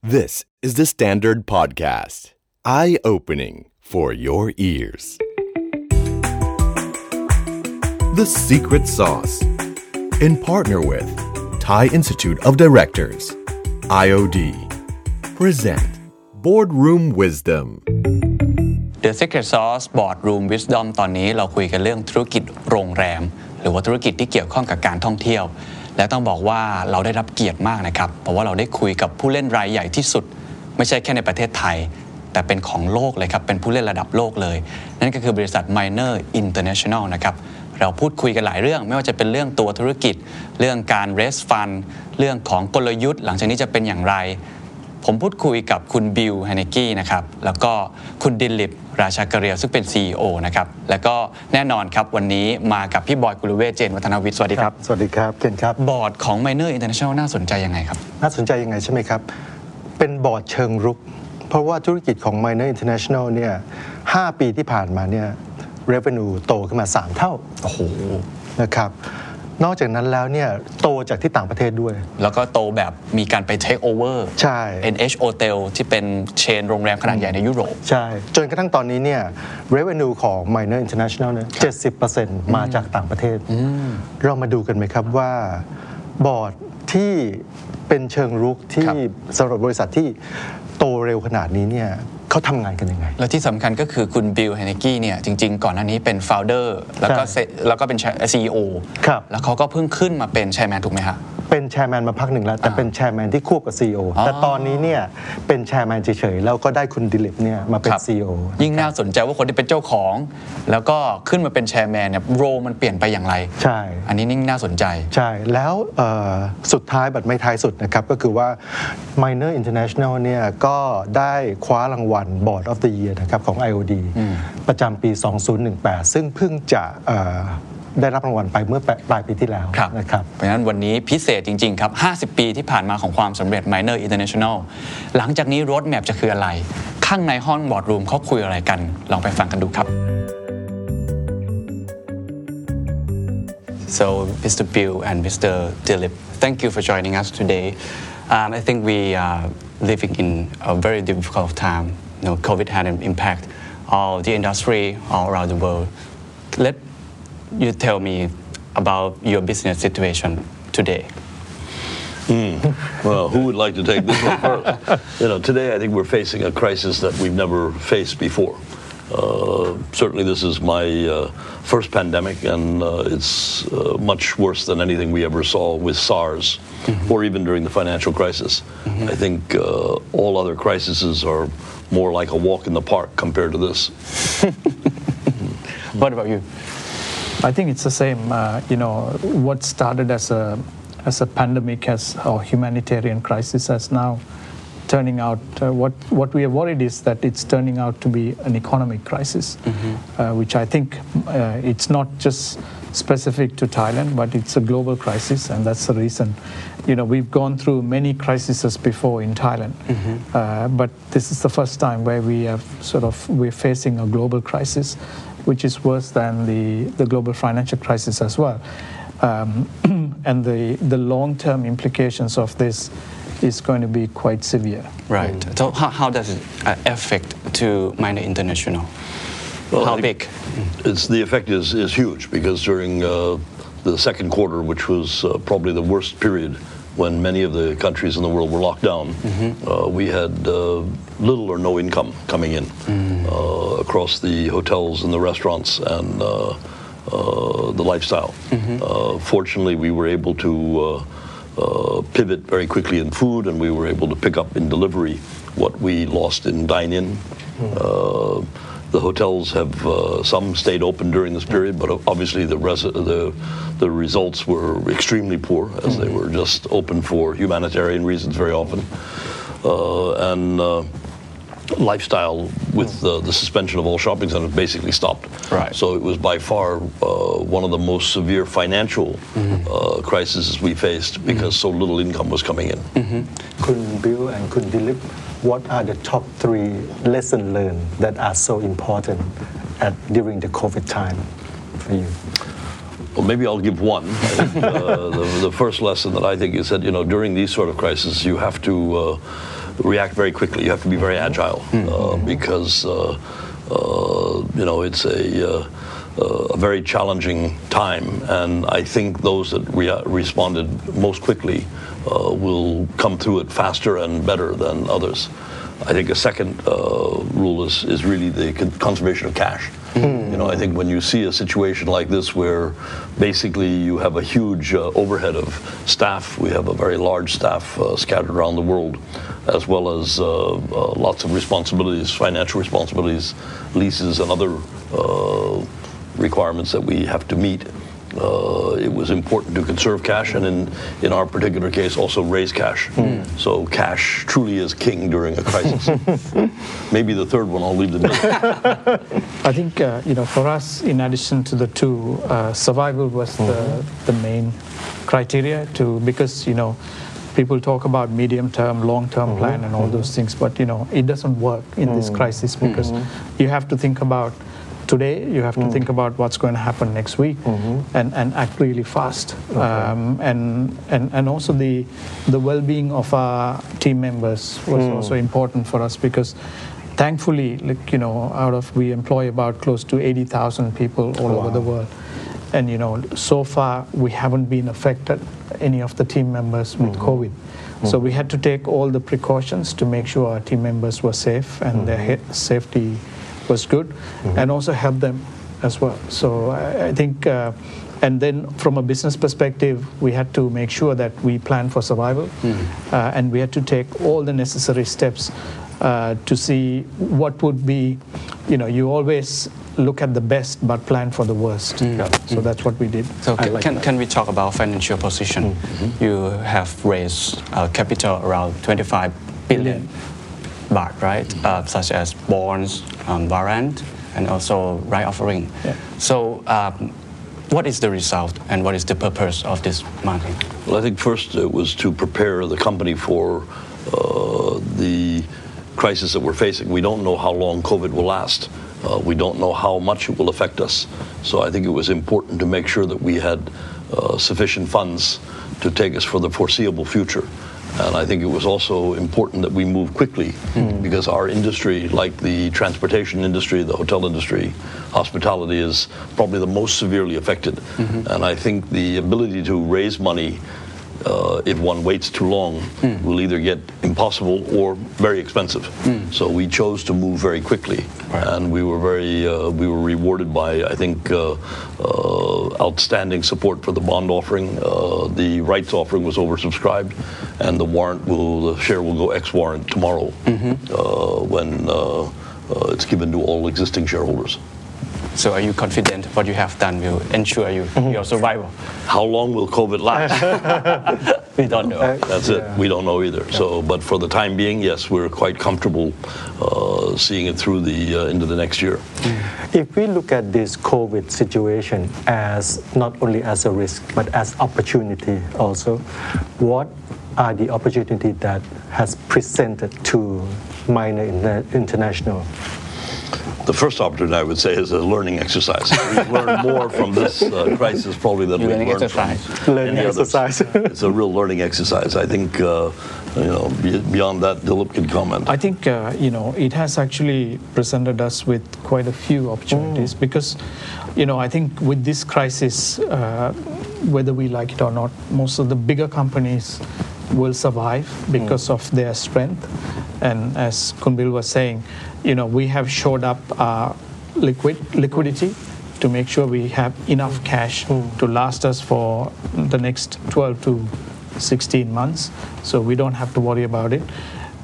This is the Standard Podcast. Eye opening for your ears. The Secret Sauce. In partner with Thai Institute of Directors, IOD. Present Boardroom Wisdom. The Secret Sauce Boardroom Wisdom ตอนนี้เราคุยกันเรื่องธุรกิจโรงแรม หรือว่าธุรกิจที่เกี่ยวข้องกับการท่องเที่ยว และต้องบอกว่าเราได้รับเกียรติมากนะครับ เพราะว่าเราได้คุยกับผู้เล่นรายใหญ่ที่สุด ไม่ใช่แค่ในประเทศไทย แต่เป็นของโลกเลยครับ เป็นผู้เล่นระดับโลกเลย นั่นก็คือบริษัท Miner International นะครับเราพูดคุยกันหลายเรื่อง ไม่ว่าจะเป็นเรื่องตัวธุรกิจ เรื่องการ raise fund เรื่องของกลยุทธ์ หลังจากนี้จะเป็นอย่างไร ผมพูดคุยกับคุณบิลแฮนนกี้นะครับแล้วก็คุณดิลิปราชากเรียวซึ่งเป็น CEO นะครับแล้วก็แน่นอนครับวันนี้มากับพี่บอยกุลเวชเจนวัฒนวิทย์สวัสดีครับ สวัสดีครับเคนครับ บอร์ดของ Miner International น่าสนใจยังไงครับ น่าสนใจยังไงใช่ไหมครับ เป็นบอร์ดเชิงรุก เพราะว่าธุรกิจของ Miner International เนี่ย5ปีที่ผ่านมาเนี่ย revenue โตขึ้นมา 3 เท่าโอ้โหนะครับ นอกจากนั้นแล้วเนี่ยโตจากที่ต่างประเทศด้วย แล้วก็โตแบบมีการไป take over ใช่ NH Hotel ที่เป็นเชนโรงแรมขนาดใหญ่ในยุโรป ใช่ จนกระทั่งตอนนี้เนี่ย revenue ของ Miner International เนี่ย70%มาจากต่างประเทศ เรามาดูกันไหมครับว่าบอร์ดที่เป็นเชิงรุกที่ครับสำหรับบริษัทที่โตเร็วขนาดนี้เนี่ย เขาทำงานกันยังไง แล้วที่สำคัญก็คือคุณบิลแฮนนกี้เนี่ยจริง ๆ ก่อนหน้านี้เป็น founder แล้วก็ใช่แล้วก็เป็น CEO ครับแล้วเขาก็เพิ่งขึ้นมาเป็น chairman ถูกไหมฮะเป็นแชร์แมนมาพักหนึ่งแล้ว แต่เป็นแชร์แมนที่ควบกับ CEO อ๋อแต่ตอนนี้เนี่ยเป็นแชร์แมนเฉยๆแล้วก็ได้คุณดิลิปเนี่ยมาเป็นครับ CEO ยิ่งน่าสนใจว่าคนที่เป็นเจ้าของ แล้วก็ขึ้นมาเป็นแชร์แมนเนี่ยโรมันเปลี่ยนไปอย่างไร ใช่ อันนี้ยิ่งน่าสนใจ ใช่ แล้วเอ่อสุดท้ายบัตรไม่ท้ายสุดนะครับ ก็คือว่า Miner International เนี่ยก็ได้คว้ารางวัล Board of the Year นะครับของ IOD ประจำปี 2018 ซึ่งเพิ่งจะเอ่อได้รับรางวัลไปเมื่อปลายปีที่แล้วครับนะครับ เพราะฉะนั้นวันนี้พิเศษจริง ๆ ครับ 50 ปีที่ผ่านมาของความสำเร็จ Miner International หลังจากนี้รถแมพจะคืออะไร ข้างในห้องบอร์ดรูมเขาคุยอะไรกัน ลองไปฟังกันดูครับ So, Mr. Bill and Mr. Dilip, thank you for joining us today. Um, I think we are living in a very difficult time. You know, COVID had an impact on the industry all around the world. Let you tell me about your business situation today. Well, who would like to take this one first? you know, today I think we're facing a crisis that we've never faced before. Uh, certainly, this is my uh, first pandemic, and uh, it's uh, much worse than anything we ever saw with SARS or even during the financial crisis. I think uh, all other crises are more like a walk in the park compared to this. What about you? I think it's the same. Uh, you know, what started as a as a pandemic as or humanitarian crisis has now turning out. Uh, what what we are worried is that it's turning out to be an economic crisis, uh, which I think uh, it's not just specific to Thailand, but it's a global crisis, and that's the reason. You know, we've gone through many crises before in Thailand, uh, but this is the first time where we have sort of we're facing a global crisis, which is worse than the, the global financial crisis as well. Um, and the, the long term implications of this is going to be quite severe. Right. So how, how does it uh, affect to Miner International? Well, how big? It's the effect is, is huge because during uh, the second quarter, which was uh, probably the worst period when many of the countries in the world were locked down, uh, we had uh, little or no income coming in uh, across the hotels and the restaurants and uh, uh, the lifestyle. Uh, fortunately, we were able to uh, uh, pivot very quickly in food, and we were able to pick up in delivery what we lost in dine-in. Uh, the hotels have uh, some stayed open during this period, but obviously the, res- the, the results were extremely poor as they were just open for humanitarian reasons very often, uh, and. Uh, lifestyle with the suspension of all shopping centers basically stopped. Right. So it was by far uh, one of the most severe financial mm-hmm. Uh, crises we faced because mm-hmm. so little income was coming in. Mm-hmm. Couldn't build and couldn't deliver what are the top three lessons learned that are so important at during the COVID time for you Well, maybe I'll give one. Uh, the, the first lesson that I think is that you know during these sort of crises you have to uh, react very quickly. You have to be very agile uh, because uh, uh, you know it's a. Uh, uh, a very challenging time, and I think those that responded most quickly uh, will come through it faster and better than others. I think a second uh, rule is, is really the con- conservation of cash. You know, I think when you see a situation like this where basically you have a huge uh, overhead of staff, we have a very large staff uh, scattered around the world, as well as uh, uh, lots of responsibilities, financial responsibilities, leases, and other uh, requirements that we have to meet. Uh, it was important to conserve cash and in, in our particular case also raise cash. So cash truly is king during a crisis. Maybe the third one I'll leave the middle. I think uh, you know for us, in addition to the two, uh, survival was the, the main criteria to because you know people talk about medium term, long term plan and all those things, but you know it doesn't work in this crisis because you have to think about today. You have to mm. think about what's going to happen next week mm-hmm. and, and act really fast. Um, and, and and also the the well being of our team members was mm. also important for us because thankfully, like you know, out of we employ about close to 80,000 people all over the world, and you know, so far we haven't been affected any of the team members with mm-hmm. COVID. So mm-hmm. we had to take all the precautions to make sure our team members were safe and their safety was good, and also help them as well. So I, I think. Uh, and then, from a business perspective, we had to make sure that we plan for survival, uh, and we had to take all the necessary steps uh, to see what would be. You know, you always look at the best, but plan for the worst. So that's what we did. So I can, like can, can we talk about financial position? You have raised uh, capital around 25 billion baht, right? Uh, such as bonds, um, warrant, and also right offering. Yeah. So um, what is the result and what is the purpose of this money? Well, I think first it was to prepare the company for uh, the crisis that we're facing. We don't know how long COVID will last. Uh, we don't know how much it will affect us. So I think it was important to make sure that we had uh, sufficient funds to take us for the foreseeable future. And I think it was also important that we move quickly hmm. because our industry, like the transportation industry, the hotel industry, hospitality, is probably the most severely affected. Mm-hmm. And I think the ability to raise money uh, if one waits too long, will either get impossible or very expensive. So we chose to move very quickly, and we were very uh, we were rewarded by I think uh, uh, outstanding support for the bond offering. Uh, the rights offering was oversubscribed, and the warrant will the share will go ex warrant tomorrow uh, when. Uh, uh, it's given to all existing shareholders. So are you confident what you have done will ensure you your survival? How long will COVID last? We don't know. That's it. We don't know either. So, but for the time being, yes, we're quite comfortable uh, seeing it through the uh, into the next year. If we look at this COVID situation as not only as a risk but as opportunity also, what are the opportunity that has presented to Minor Interna- International? The first opportunity, I would say, is a learning exercise. We've learned more from this uh, crisis probably than we've learned exercise. from Learning any others. exercise. it's a real learning exercise. I think, uh, you know, beyond that, Dilip can comment. I think uh, you know it has actually presented us with quite a few opportunities because you know I think with this crisis, uh, whether we like it or not, most of the bigger companies will survive because of their strength. And as Kunbil was saying, you know we have shored up our liquid liquidity to make sure we have enough cash to last us for the next 12 to 16 months, so we don't have to worry about it.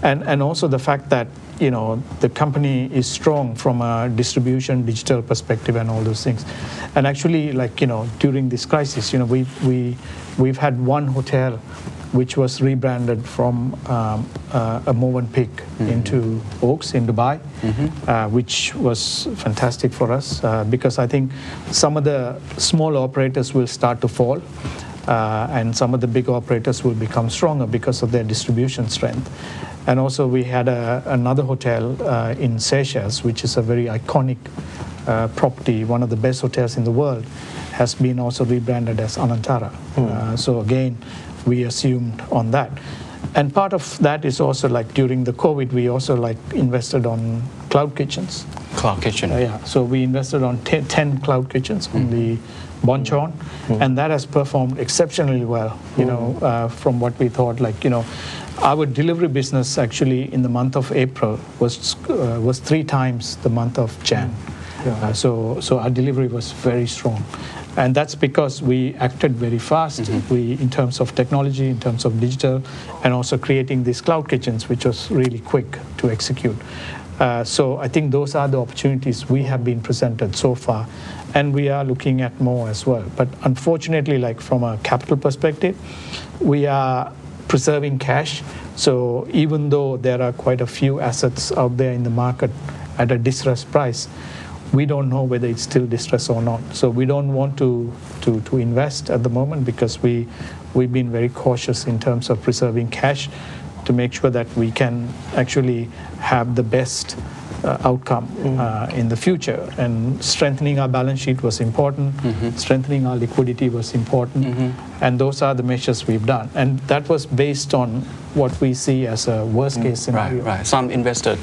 And, and also the fact that you know the company is strong from a distribution digital perspective and all those things and actually like you know during this crisis you know we we we've had one hotel which was rebranded from um, uh, a Movenpick into Oaks in Dubai, uh, which was fantastic for us uh, because I think some of the small operators will start to fall. Uh, and some of the big operators will become stronger because of their distribution strength. And also, we had a, another hotel uh, in Seychelles, which is a very iconic uh, property, one of the best hotels in the world, has been also rebranded as Anantara. Uh, so again, we assumed on that. and part of that is also like during the COVID, we also like invested on cloud kitchens. Cloud Kitchen Uh, yeah, so we invested on 10, 10 cloud kitchens on the Bonchon, and that has performed exceptionally well. You know, uh, from what we thought, like you know, our delivery business actually in the month of April was uh, was three times the month of Jan. Uh, so so our delivery was very strong. And that's because we acted very fast. We, in terms of technology, in terms of digital, and also creating these cloud kitchens, which was really quick to execute. Uh, so I think those are the opportunities we have been presented so far, and we are looking at more as well. But unfortunately, like from a capital perspective, we are preserving cash. So even though there are quite a few assets out there in the market at a distressed price, we don't know whether it's still distressed or not. So we don't want to, to, to invest at the moment because we, we've been very cautious in terms of preserving cash to make sure that we can actually have the best uh, outcome uh, in the future. And strengthening our balance sheet was important, strengthening our liquidity was important, and those are the measures we've done. And that was based on what we see as a worst case scenario. Right, right. Some investor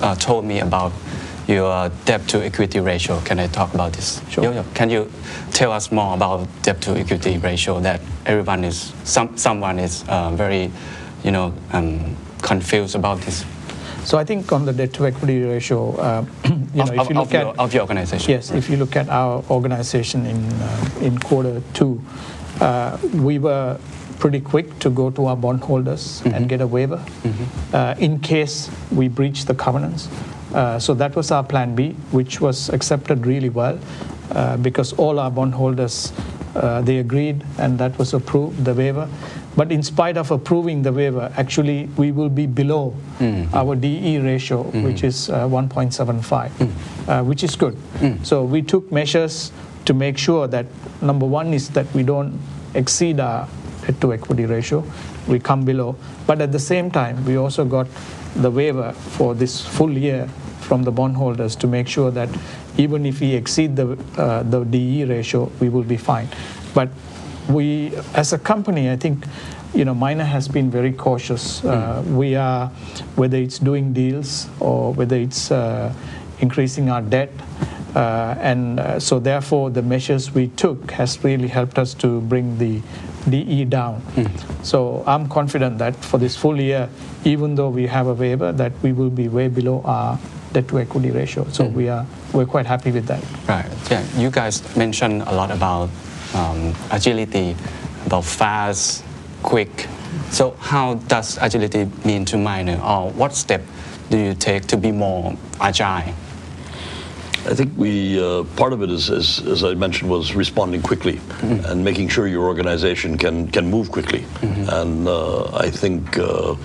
uh, told me about your debt to equity ratio. Can I talk about this? Sure. Yo-Yo, Can you tell us more about debt to equity ratio that everyone is some someone is uh, very, you know, um, confused about this So I think on the debt to equity ratio, uh, you know, of, if you of look your, at of your organization. Yes, if you look at our organization in, uh, in quarter two, uh, we were pretty quick to go to our bondholders and get a waiver uh, in case we breach the covenants. Uh, so that was our plan B, which was accepted really well uh, because all our bondholders uh, they agreed and that was approved the waiver. But in spite of approving the waiver, actually we will be below our DE ratio, which is uh, 1.75, uh, which is good. So we took measures to make sure that number one is that we don't exceed our debt to equity ratio, we come below. But at the same time, we also got the waiver for this full year from the bondholders to make sure that even if we exceed the, uh, the DE ratio, we will be fine. But we, as a company, I think, you know, Minor has been very cautious. Uh, we are, whether it's doing deals or whether it's uh, increasing our debt, uh, and uh, so therefore the measures we took has really helped us to bring the DE down. So I'm confident that for this full year, even though we have a waiver, that we will be way below our debt to equity ratio. So we are we're quite happy with that. Right. Yeah. You guys mentioned a lot about um, agility, about fast, quick. So how does agility mean to Minor, or what step do you take to be more agile? I think we uh, part of it is, is, as I mentioned, was responding quickly and making sure your organization can can move quickly. And uh, I think uh,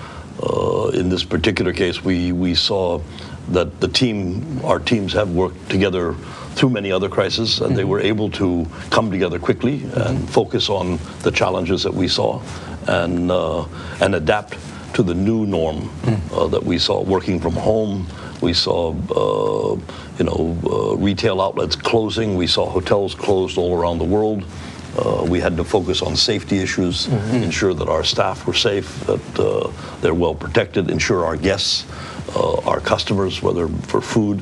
uh, in this particular case, we we saw that the team, our teams have worked together through many other crises, and they were able to come together quickly and focus on the challenges that we saw, and uh, and adapt to the new norm uh, that we saw working from home. We saw, uh, you know, uh, retail outlets closing. We saw hotels closed all around the world. Uh, we had to focus on safety issues, ensure that our staff were safe, that uh, they're well protected, ensure our guests, uh, our customers, whether for food,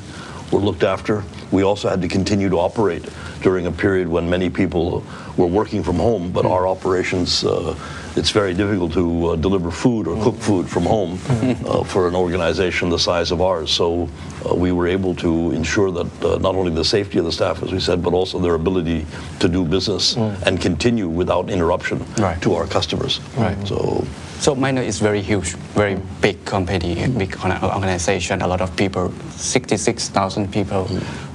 were looked after. We also had to continue to operate during a period when many people were working from home, but our operations, uh, it's very difficult to uh, deliver food or cook food from home uh, for an organization the size of ours. So uh, we were able to ensure that uh, not only the safety of the staff, as we said, but also their ability to do business and continue without interruption Right. to our customers. Right. So So Minor is very huge, very big company, big organization, a lot of people, 66,000 people,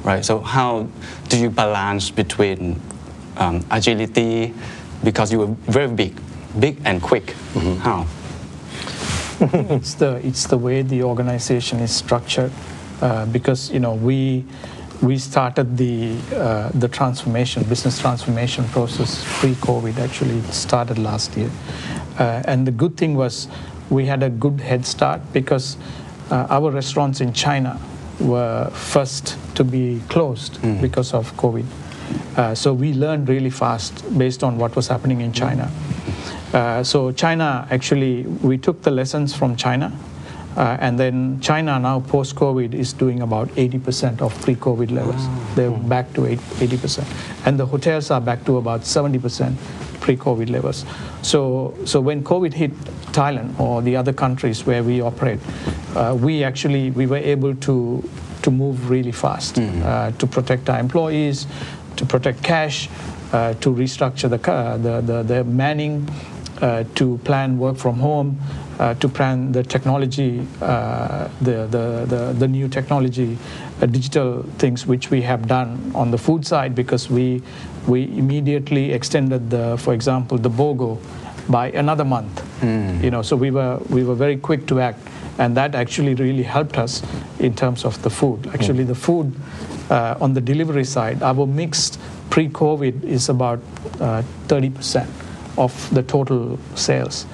right? So how do you balance between um, agility, because you were very big, big and quick? How? it's the it's the way the organization is structured uh, because you know we we started the uh, the transformation business transformation process pre-COVID actually it started last year. Uh, and the good thing was we had a good head start because uh, our restaurants in China were first to be closed because of COVID. Uh, so we learned really fast based on what was happening in China. Uh, so China actually, we took the lessons from China. Uh, and then China now post-COVID is doing about 80% of pre-COVID levels. They're back to 80%, and the hotels are back to about 70% pre-COVID levels. So, so when COVID hit Thailand or the other countries where we operate, uh, we actually we were able to to move really fast uh, to protect our employees, to protect cash, uh, to restructure the, ca- the, the, the manning, uh, to plan work from home, uh, to plan the technology, uh, the, the, the, the new technology, uh, digital things which we have done on the food side because we, we immediately extended the, for example, the BOGO by another month. You know, so we were, we were very quick to act and that actually really helped us in terms of the food. Actually, the food uh, on the delivery side, our mixed pre-COVID is about uh, 30% of the total sales.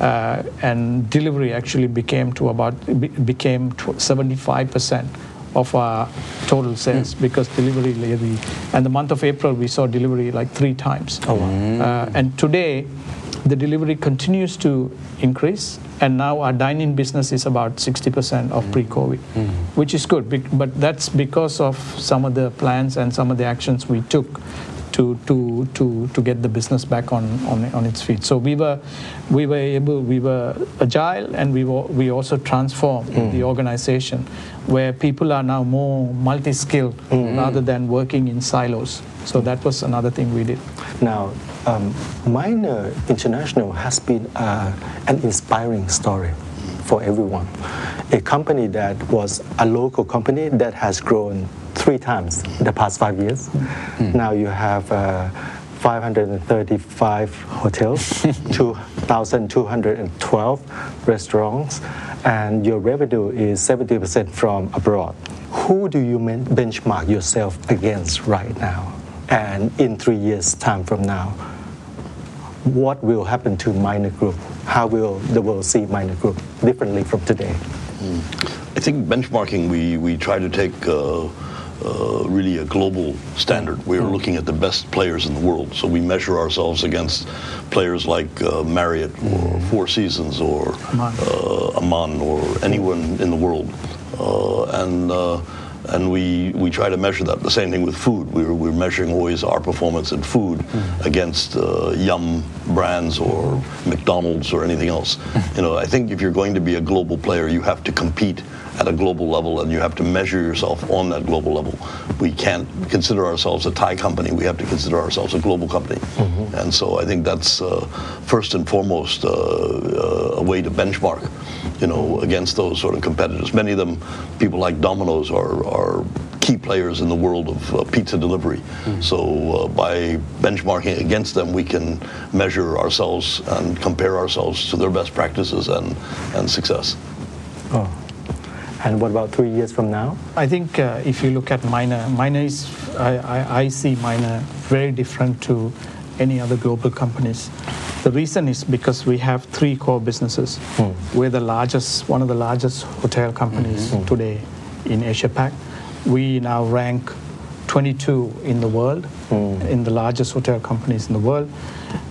Uh, and delivery actually became to about be- became 75% of our total sales because delivery really and the month of april we saw delivery like three times oh, wow. uh, and today the delivery continues to increase and now our dine-in business is about 60% of pre-covid which is good but that's because of some of the plans and some of the actions we took to, to, to, to get the business back on, on, on its feet. So we were, we were able, we were agile and we, were, we also transformed the organization where people are now more multi-skilled rather than working in silos. So that was another thing we did. Now, um, Minor International has been uh, an inspiring story for everyone. A company that was a local company that has grown three times in the past five years. Now you have uh, 535 hotels, 2,212 restaurants, and your revenue is 70% from abroad. Who do you benchmark yourself against right now? And in three years' time from now, what will happen to Minor Group? How will the world see Minor Group differently from today? I think benchmarking, we, we try to take uh, uh, really a global standard. We're looking at the best players in the world. So we measure ourselves against players like uh, Marriott or Four Seasons or Aman. uh, Aman or anyone in the world. Uh, and uh, and we, we try to measure that. The same thing with food. We're, we're measuring always our performance in food against uh, Yum brands or McDonald's or anything else. You know, I think if you're going to be a global player, you have to compete at a global level and you have to measure yourself on that global level. We can't consider ourselves a Thai company. We have to consider ourselves a global company. And so I think that's uh, first and foremost uh, uh, a way to benchmark, you know, against those sort of competitors. Many of them, people like Domino's, are, are key players in the world of uh, pizza delivery. So uh, by benchmarking against them, we can measure ourselves and compare ourselves to their best practices and, and success. Oh. And what about three years from now? I think uh, if you look at minor, minor is, I, I, I see minor very different to any other global companies. The reason is because we have three core businesses. We're the largest, one of the largest hotel companies today in Asia Pac. We now rank 22 in the world, in the largest hotel companies in the world.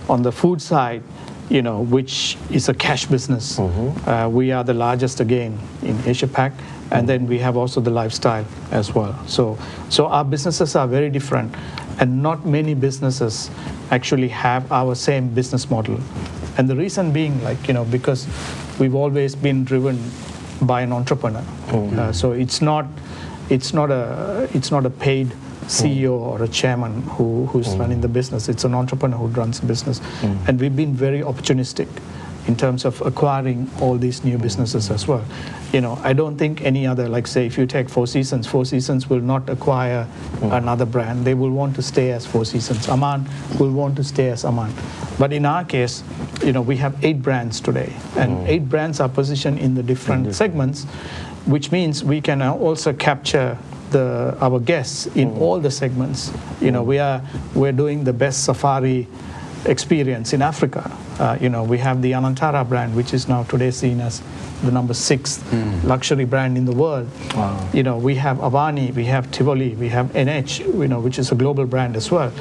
On the food side, you know, which is a cash business. Uh, we are the largest again in Asia Pac, and then we have also the lifestyle as well. So, so our businesses are very different, and not many businesses actually have our same business model. And the reason being, like you know, because we've always been driven by an entrepreneur. Uh, so it's not, it's not a, it's not a paid CEO hmm. or a chairman who, who's hmm. running the business. It's an entrepreneur who runs the business. Hmm. And we've been very opportunistic in terms of acquiring all these new businesses as well. You know, I don't think any other, like say, if you take Four Seasons, Four Seasons will not acquire another brand. They will want to stay as Four Seasons. Aman will want to stay as Aman. But in our case, you know, we have eight brands today, and eight brands are positioned in the different segments, which means we can also capture the, our guests in mm-hmm. all the segments. You know, mm-hmm. we are we're doing the best safari experience in Africa. Uh, you know, we have the Anantara brand, which is now today seen as the number six mm. luxury brand in the world. You know, we have Avani, we have Tivoli, we have NH, you know, which is a global brand as well.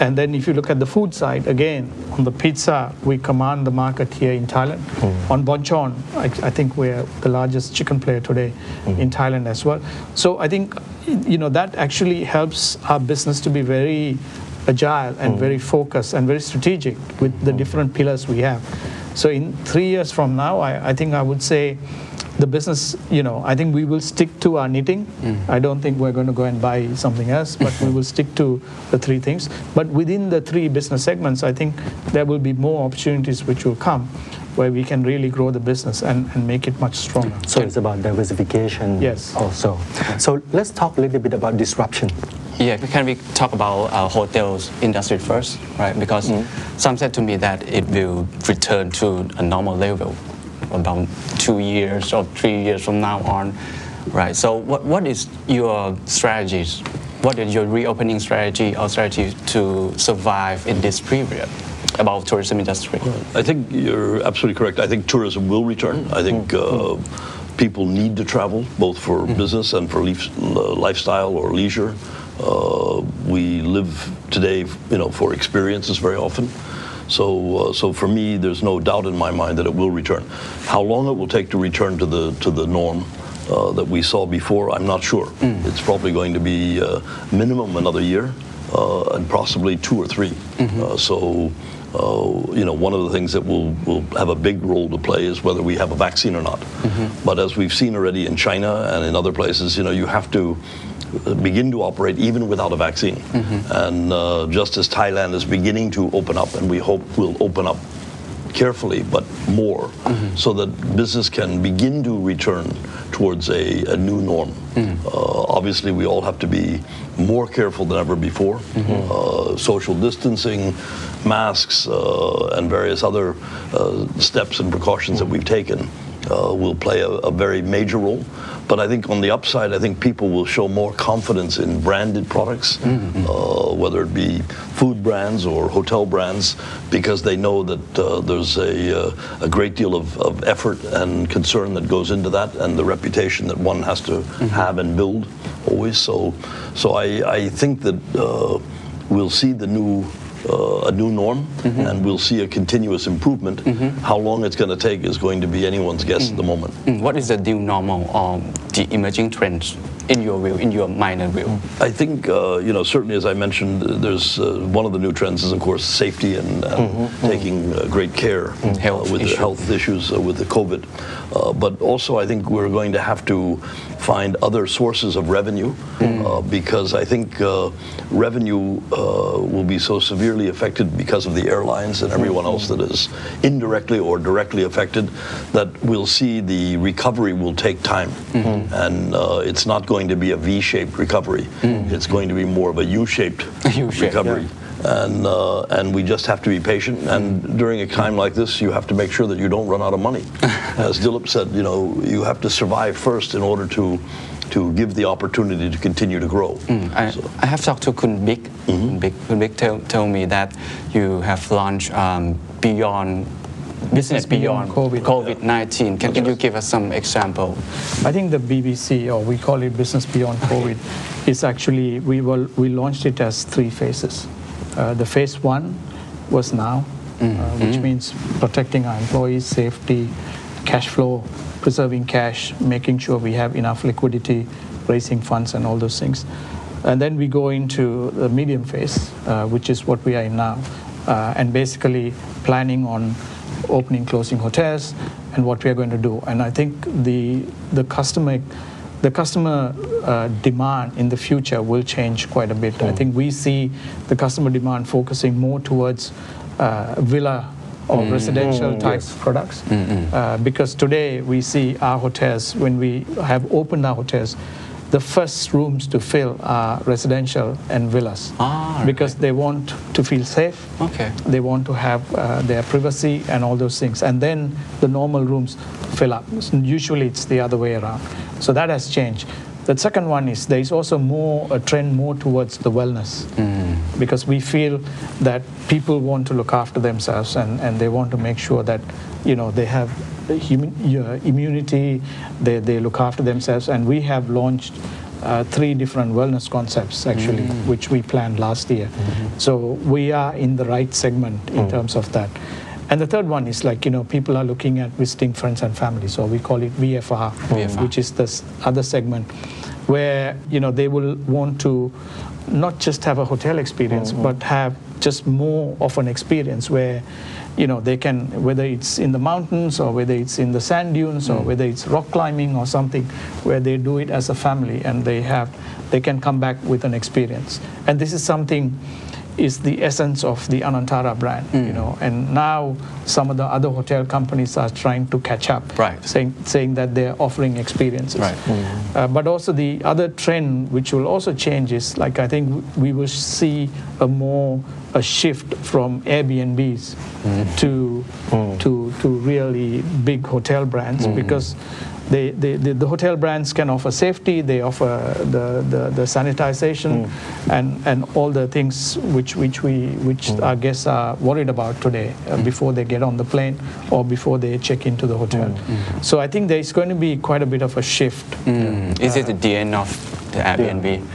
And then if you look at the food side, again, on the pizza, we command the market here in Thailand. Mm. On Bonchon, I, I think we're the largest chicken player today mm. in Thailand as well. So I think, you know, that actually helps our business to be very agile and mm. very focused and very strategic with the different pillars we have. So in three years from now, I, I think I would say the business, you know, I think we will stick to our knitting. I don't think we're going to go and buy something else, but we will stick to the three things. But within the three business segments, I think there will be more opportunities which will come where we can really grow the business and, and make it much stronger. So it's about diversification Yes. also. So let's talk a little bit about disruption. Yeah, can we talk about uh, hotels industry first, right? Because some said to me that it will return to a normal level about two years or three years from now on, right? So what, what is your strategies? What is your reopening strategy or strategy to survive in this period about tourism industry? I think you're absolutely correct. I think tourism will return. I think uh, people need to travel, both for business and for leaf, uh, lifestyle or leisure. Uh, we live today, you know, for experiences very often. So, uh, so for me, there's no doubt in my mind that it will return. How long it will take to return to the to the norm uh, that we saw before, I'm not sure. It's probably going to be uh, minimum another year, uh, and possibly two or 3 Uh, so, uh, you know, one of the things that will will have a big role to play is whether we have a vaccine or not. But as we've seen already in China and in other places, you know, you have to begin to operate even without a vaccine. And uh, just as Thailand is beginning to open up, and we hope will open up carefully but more so that business can begin to return towards a, a new norm. Uh, obviously, we all have to be more careful than ever before. Uh, social distancing, masks, uh, and various other uh, steps and precautions that we've taken uh, will play a, a very major role. But I think on the upside, I think people will show more confidence in branded products, uh, whether it be food brands or hotel brands, because they know that uh, there's a, uh, a great deal of, of effort and concern that goes into that, and the reputation that one has to have and build always. So, so I, I think that uh, we'll see the new. Uh, a new norm, and we'll see a continuous improvement. How long it's going to take is going to be anyone's guess at the moment. Mm, What is the new normal or the emerging trends in your view, in your mind and view? I think, uh, you know, certainly as I mentioned, uh, there's uh, one of the new trends is, of course, safety and, and taking uh, great care uh, Health with issue. the health issues uh, with the COVID. Uh, but also, I think we're going to have to find other sources of revenue uh, because I think uh, revenue uh, will be so severely affected because of the airlines and everyone else that is indirectly or directly affected that we'll see the recovery will take time. And uh, it's not going to be a V shaped recovery, it's going to be more of a U shaped U-shaped, recovery. And, uh, and we just have to be patient. And during a time like this, you have to make sure that you don't run out of money. As Dilip said, you know, you have to survive first in order to, to give the opportunity to continue to grow. I, I have talked to Kun Big. Kun Big, Kun Big tell, tell me that you have launched um, beyond business beyond, Beyond COVID. COVID-19. Can, can you give us some example? I think the BBC, or we call it Business Beyond COVID, is actually, we, will, we launched it as three phases. Uh, the phase one was now, uh, which means protecting our employees, safety, cash flow, preserving cash, making sure we have enough liquidity, raising funds, and all those things. And then we go into the medium phase, uh, which is what we are in now, uh, and basically planning on opening, closing hotels, and what we are going to do. And I think the the customer the customer uh, demand in the future will change quite a bit. I think we see the customer demand focusing more towards uh, villa or residential type products. Uh, because today we see our hotels, when we have opened our hotels, the first rooms to fill are residential and villas Ah, because they want to feel safe. Okay. They want to have uh, their privacy and all those things. And then the normal rooms fill up. Usually it's the other way around. So that has changed. The second one is there is also more a trend more towards the wellness because we feel that people want to look after themselves and, and they want to make sure that you know they have immunity, they, they look after themselves, and we have launched uh, three different wellness concepts actually, mm-hmm. which we planned last year. Mm-hmm. So we are in the right segment in mm. terms of that. And the third one is like, you know, people are looking at visiting friends and family. So we call it VFR, VFR. which is this other segment where, you know, they will want to not just have a hotel experience, mm-hmm. but have just more of an experience where, you know, they can, whether it's in the mountains or whether it's in the sand dunes or hmm. whether it's rock climbing or something, where they do it as a family and they have, they can come back with an experience. And this is something is the essence of the Anantara brand, you hmm. know. And now some of the other hotel companies are trying to catch up, Right. saying saying that they're offering experiences. Right. Hmm. Uh, but also the other trend which will also change is like I think we will see a more a shift from Airbnbs hmm. to to to really big hotel brands because they, they, the, the hotel brands can offer safety, they offer the, the, the sanitization hmm. and, and all the things which, which, we, which hmm. our guests are worried about today uh, hmm. before they get on the plane or before they check into the hotel. So I think there's going to be quite a bit of a shift. Mm. Is it the end of the Airbnb?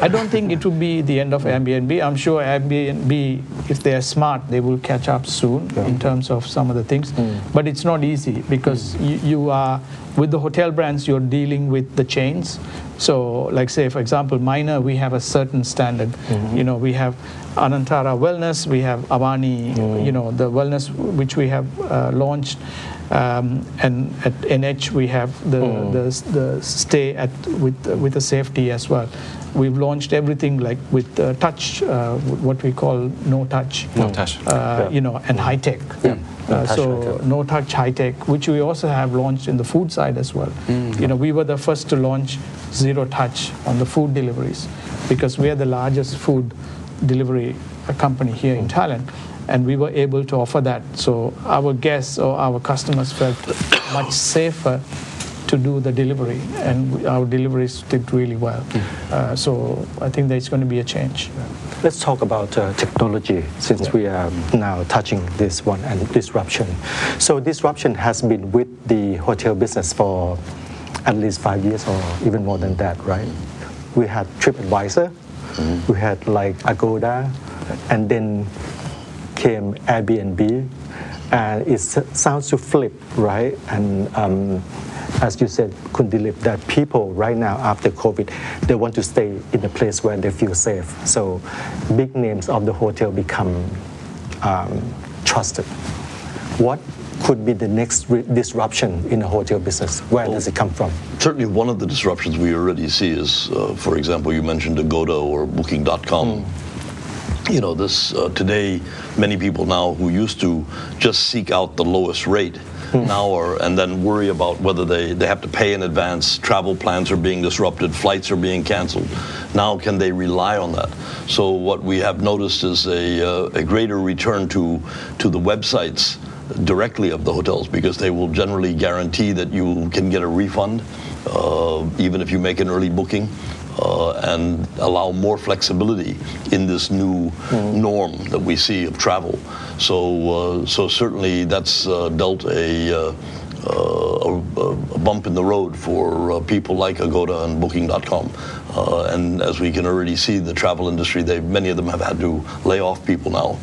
I don't think it will be the end of Airbnb. I'm sure Airbnb, if they are smart, they will catch up soon in terms of some of the things. Hmm. But it's not easy because hmm. you, you are, with the hotel brands, you're dealing with the chains. So, like, say, for example, Minor, we have a certain standard. Hmm. You know, we have Anantara Wellness, we have Avani, you know, the wellness which we have uh, launched. Um, and at NH we have the, the, the stay at with with the safety as well. We've launched everything like with uh, touch, uh, what we call no touch, No touch. uh, you know, and high tech. Uh, touch, so high no touch high tech, which we also have launched in the food side as well. You know, we were the first to launch zero touch on the food deliveries because we are the largest food delivery uh, company here in Thailand. And we were able to offer that. So our guests or our customers felt much safer to do the delivery, and our deliveries did really well. Uh, so I think there's going to be a change. Let's talk about uh, technology since we are now touching this one and disruption. So disruption has been with the hotel business for at least five years or even more than that, right? We had TripAdvisor, we had like Agoda, and then came Airbnb, and it sounds to flip, right? And um, as you said, Kundilip, that people right now after COVID, they want to stay in a place where they feel safe. So big names of the hotel become um, trusted. What could be the next disruption in the hotel business? Where does it come from? Certainly, one of the disruptions we already see is, uh, for example, you mentioned Agoda or Booking.com. You know, this uh, today, many people now who used to just seek out the lowest rate now hour and then worry about whether they, they have to pay in advance. Travel plans are being disrupted, flights are being canceled. Now, can they rely on that? So, what we have noticed is a, uh, a greater return to, to the websites directly of the hotels because they will generally guarantee that you can get a refund uh, even if you make an early booking uh, and allow more flexibility in this new norm that we see of travel. So, uh, so certainly that's uh, dealt a, uh, uh, a, a bump in the road for uh, people like Agoda and Booking.com. Uh, and as we can already see, the travel industry, they many of them have had to lay off people now.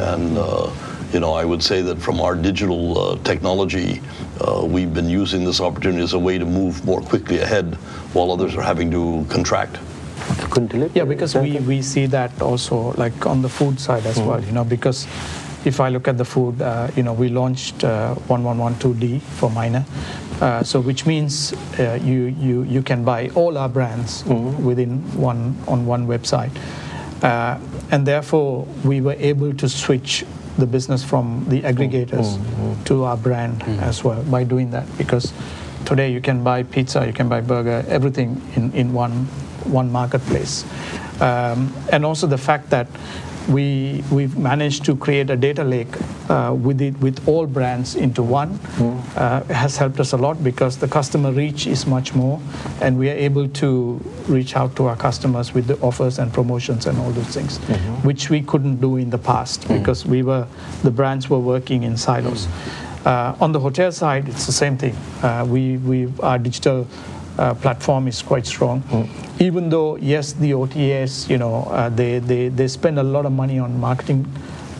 And uh, you know, I would say that from our digital uh, technology, uh, we've been using this opportunity as a way to move more quickly ahead, while others are having to contract. Kundilip? Yeah, because we, we see that also like on the food side as well, you know, because if I look at the food, uh, you know, we launched uh, 1112D for minor. Uh, so which means uh, you, you, you can buy all our brands within one on one website. Uh, and therefore we were able to switch the business from the aggregators to our brand as well by doing that. Because today you can buy pizza, you can buy burger, everything in, in one one marketplace. Um, and also the fact that we, we've managed to create a data lake uh, with, it, with all brands into one. Uh, has helped us a lot because the customer reach is much more and we are able to reach out to our customers with the offers and promotions and all those things, which we couldn't do in the past because we were, the brands were working in silos. Uh, on the hotel side, it's the same thing. Uh, we, we, our digital uh, platform is quite strong. Even though, yes, the OTAs, you know, uh, they, they, they spend a lot of money on marketing,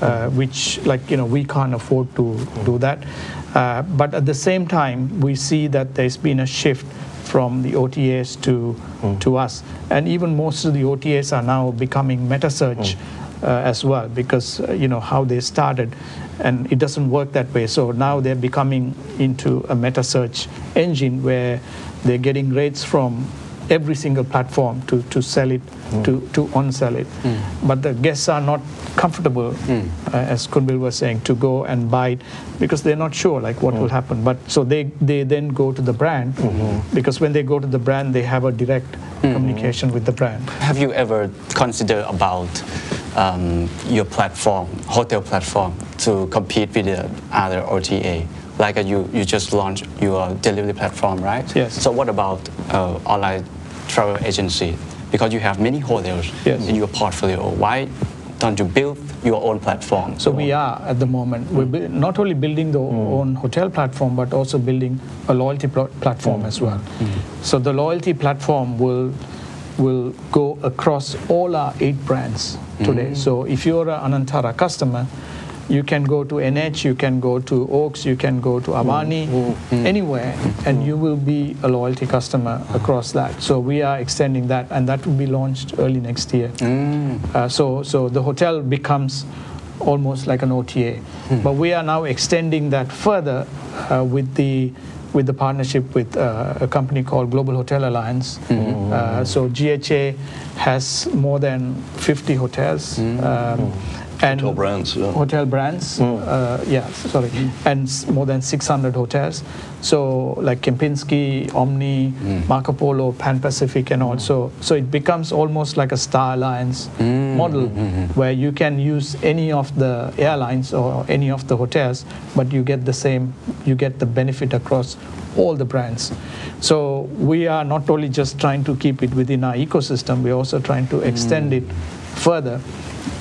uh, which, like, you know, we can't afford to do that. Uh, but at the same time, we see that there's been a shift from the OTAs to, to us. And even most of the OTAs are now becoming meta search uh, as well because, uh, you know, how they started and it doesn't work that way. So now they're becoming into a meta search engine where they're getting rates from every single platform to, to sell it, hmm. to, to on-sell it. Hmm. But the guests are not comfortable, hmm. uh, as Khun Bill was saying, to go and buy it because they're not sure like what will happen. But so they, they then go to the brand because when they go to the brand, they have a direct communication with the brand. Have you ever considered about um, your platform, hotel platform, to compete with the other OTA? Like uh, you, you just launched your delivery platform, right? Yes. So what about uh, online travel agency? Because you have many hotels Yes. in your portfolio. Why don't you build your own platform? So we are at the moment. We're not only building the own hotel platform, but also building a loyalty pl- platform as well. So the loyalty platform will will go across all our eight brands today. So if you're an Anantara customer, you can go to NH, you can go to Oaks, you can go to Avani, anywhere, and you will be a loyalty customer across that. So we are extending that, and that will be launched early next year. Uh, so, so the hotel becomes almost like an OTA, but we are now extending that further uh, with the with the partnership with uh, a company called Global Hotel Alliance. Uh, so GHA has more than 50 hotels. Um, and Hotel brands, yeah. hotel brands, hmm. uh, yeah, sorry, and s- more than 600 hotels. So like Kempinski, Omni, hmm. Marco Polo, Pan Pacific, and also so it becomes almost like a Star Alliance hmm, model where you can use any of the airlines or any of the hotels, but you get the same, you get the benefit across all the brands. So we are not only just trying to keep it within our ecosystem, we're also trying to extend it further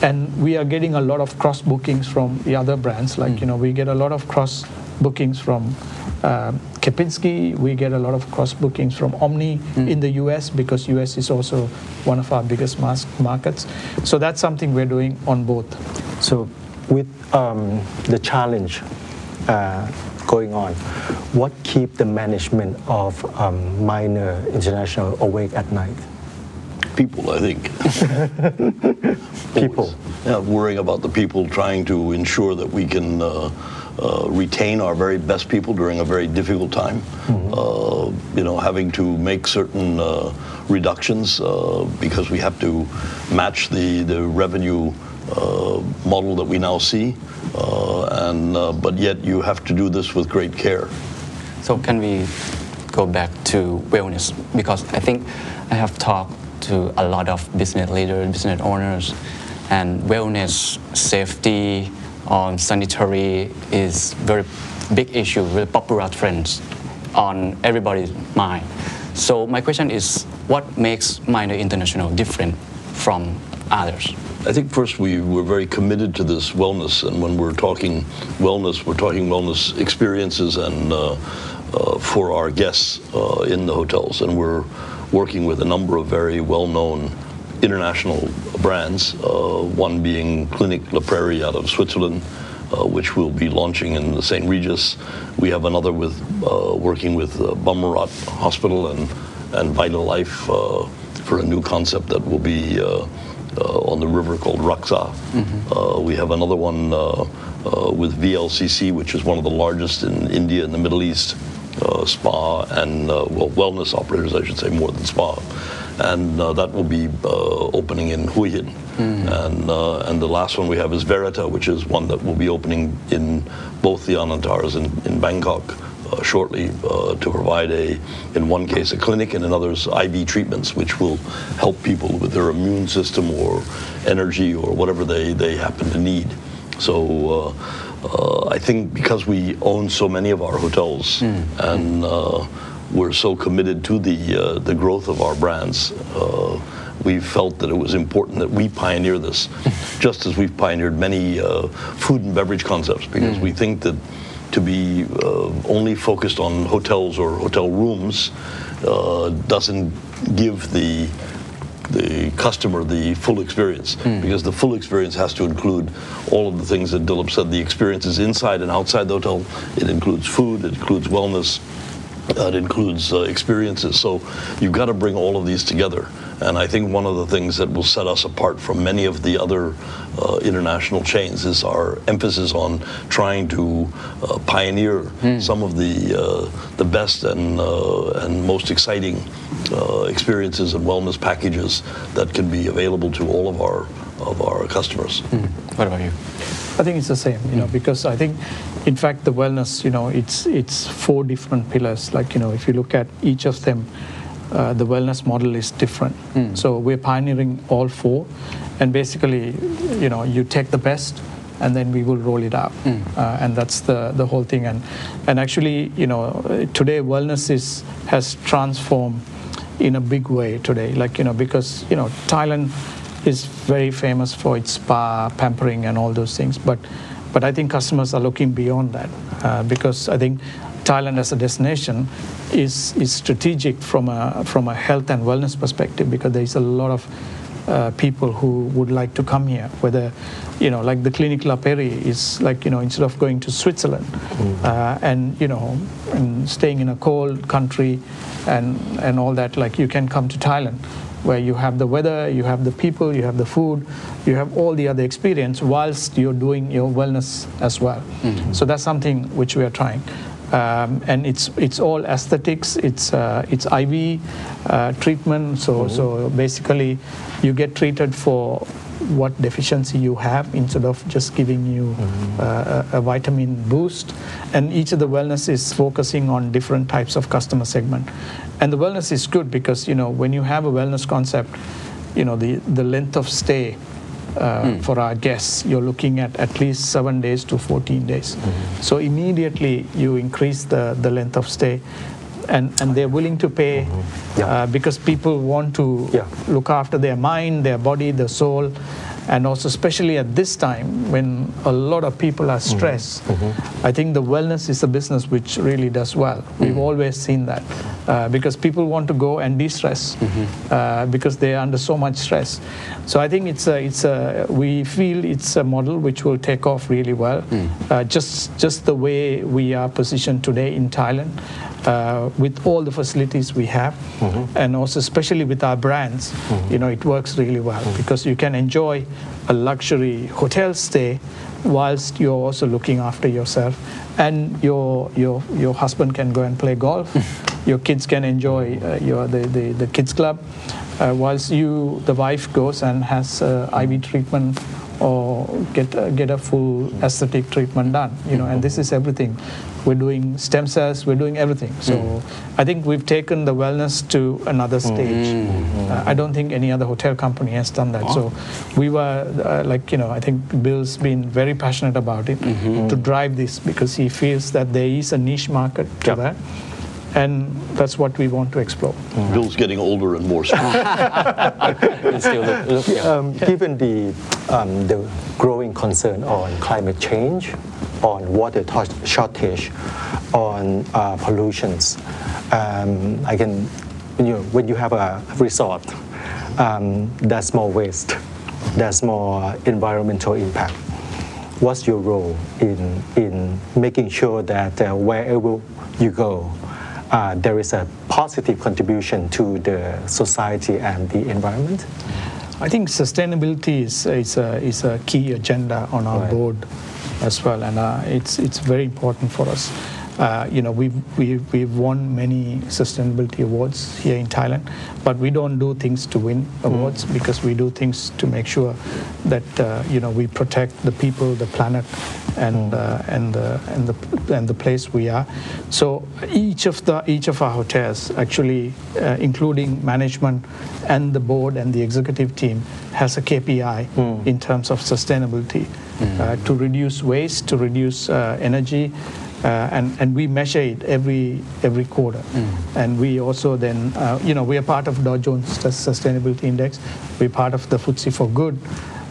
and we are getting a lot of cross bookings from the other brands. Like you know we get a lot of cross bookings from um, Kempinski. We get a lot of cross bookings from Omni in the US because US is also one of our biggest mas- markets. So that's something we're doing on both. So, with um, the challenge uh, going on, what keep the management of um, Minor International awake at night? People, I think. People. Yeah, worrying about the people, trying to ensure that we can uh, uh, retain our very best people during a very difficult time. Uh, you know, having to make certain uh, reductions uh, because we have to match the the revenue uh, model that we now see, uh, and uh, but yet you have to do this with great care. So can we go back to wellness? Because I think I have talked to a lot of business leaders, business owners, and wellness, safety, on sanitary is very big issue, very popular trends on everybody's mind. So my question is, what makes Minor International different from others? I think first we were very committed to this wellness, and when we're talking wellness, we're talking wellness experiences and uh, uh, for our guests uh, in the hotels, and we're working with a number of very well-known international brands. Uh, one being Clinique La Prairie out of Switzerland, uh, which we'll be launching in the St. Regis. We have another with uh, working with uh, Bumrungrad Hospital and and Vital Life uh, for a new concept that will be. Uh, uh, on the river called Raksa. Uh, we have another one uh, uh, with VLCC, which is one of the largest in India and the Middle East, spa and uh, well wellness operators, I should say, more than spa. And uh, that will be uh, opening in Hua Hin. And, uh, and the last one we have is Verita, which is one that will be opening in both the Anantaras in, in Bangkok uh, shortly uh, to provide a, in one case, a clinic, and in others, IV treatments, which will help people with their immune system or energy or whatever they, they happen to need. So uh, I think because we own so many of our hotels and uh, we're so committed to the uh, the growth of our brands. Uh, we felt that it was important that we pioneer this, just as we've pioneered many uh, food and beverage concepts, because we think that to be uh, only focused on hotels or hotel rooms uh, doesn't give the the customer the full experience hmm. because the full experience has to include all of the things that Dilip said. The experiences inside and outside the hotel. It includes food. It includes wellness. It includes uh, experiences. So you've got to bring all of these together. And I think one of the things that will set us apart from many of the other uh, international chains is our emphasis on trying to uh, pioneer some of the uh, the best and uh, and most exciting uh, experiences and wellness packages that can be available to all of our of our customers. What about you? I think it's the same, you know, because I think, in fact, the wellness, you know, it's it's four different pillars. Like you know, if you look at each of them, uh, the wellness model is different. So we're pioneering all four, and basically, you know, you take the best, and then we will roll it out, uh, and that's the the whole thing. And and actually, you know, uh, today wellness is has transformed in a big way today. Like you know, because you know, Thailand is very famous for its spa, pampering, and all those things. But, but I think customers are looking beyond that uh, because I think Thailand as a destination is, is strategic from a, from a health and wellness perspective because there is a lot of uh, people who would like to come here. Whether, you know, like the Clinique La Prairie is like, you know, instead of going to Switzerland uh, and, you know, and staying in a cold country and, and all that, like you can come to Thailand where you have the weather, you have the people, you have the food, you have all the other experience whilst you're doing your wellness as well. So that's something which we are trying. Um, and it's it's all aesthetics. It's uh, it's IV uh, treatment. So so basically, you get treated for what deficiency you have instead of just giving you uh, a, vitamin boost. And each of the wellness is focusing on different types of customer segment. And the wellness is good because you know when you have a wellness concept, you know the the length of stay uh, for our guests, you're looking at at least seven days to 14 days. So immediately you increase the, the length of stay. And, and they're willing to pay Yeah. uh, because people want to Yeah. look after their mind, their body, their soul, and also especially at this time when a lot of people are stressed. I think the wellness is a business which really does well. We've always seen that uh, because people want to go and de-stress uh, because they are under so much stress. So I think it's a, it's a we feel it's a model which will take off really well. Uh, just just the way we are positioned today in Thailand. Uh, with all the facilities we have, and also especially with our brands, you know, it works really well because you can enjoy a luxury hotel stay whilst you're also looking after yourself, and your your your husband can go and play golf, your kids can enjoy uh, your the, the the kids club, uh, whilst you the wife goes and has uh, IV treatment or get uh, get a full aesthetic treatment done you know and this is everything. We're doing stem cells we're doing everything. So i think we've taken the wellness to another stage. Uh, i don't think any other hotel company has done that. So we were uh, like you know i think bill's been very passionate about it to drive this because he feels that there is a niche market to that and that's what we want to explore Bill's getting older and more strong. It still look, look young. Um, given the, um, the growing concern on climate change, on water to- shortage, on uh, pollutions, um, I can, when you, when you have a resort, um, there's more waste, there's more environmental impact. What's your role in, in making sure that uh, wherever you go, uh, there is a positive contribution to the society and the environment? I think sustainability is, is, a, is a key agenda on our Right. board as well, and uh, it's, it's very important for us. Uh, you know, we've, we've, we've won many sustainability awards here in Thailand, but we don't do things to win awards because we do things to make sure that uh, you know we protect the people, the planet, and uh, and the and the and the place we are. So each of the each of our hotels, actually, uh, including management and the board and the executive team, has a KPI in terms of sustainability uh, to reduce waste, to reduce uh, energy. Uh, and, and we measure it every every quarter, and we also then uh, you know we are part of Dow Jones Sustainability Index, we're part of the FTSE4Good,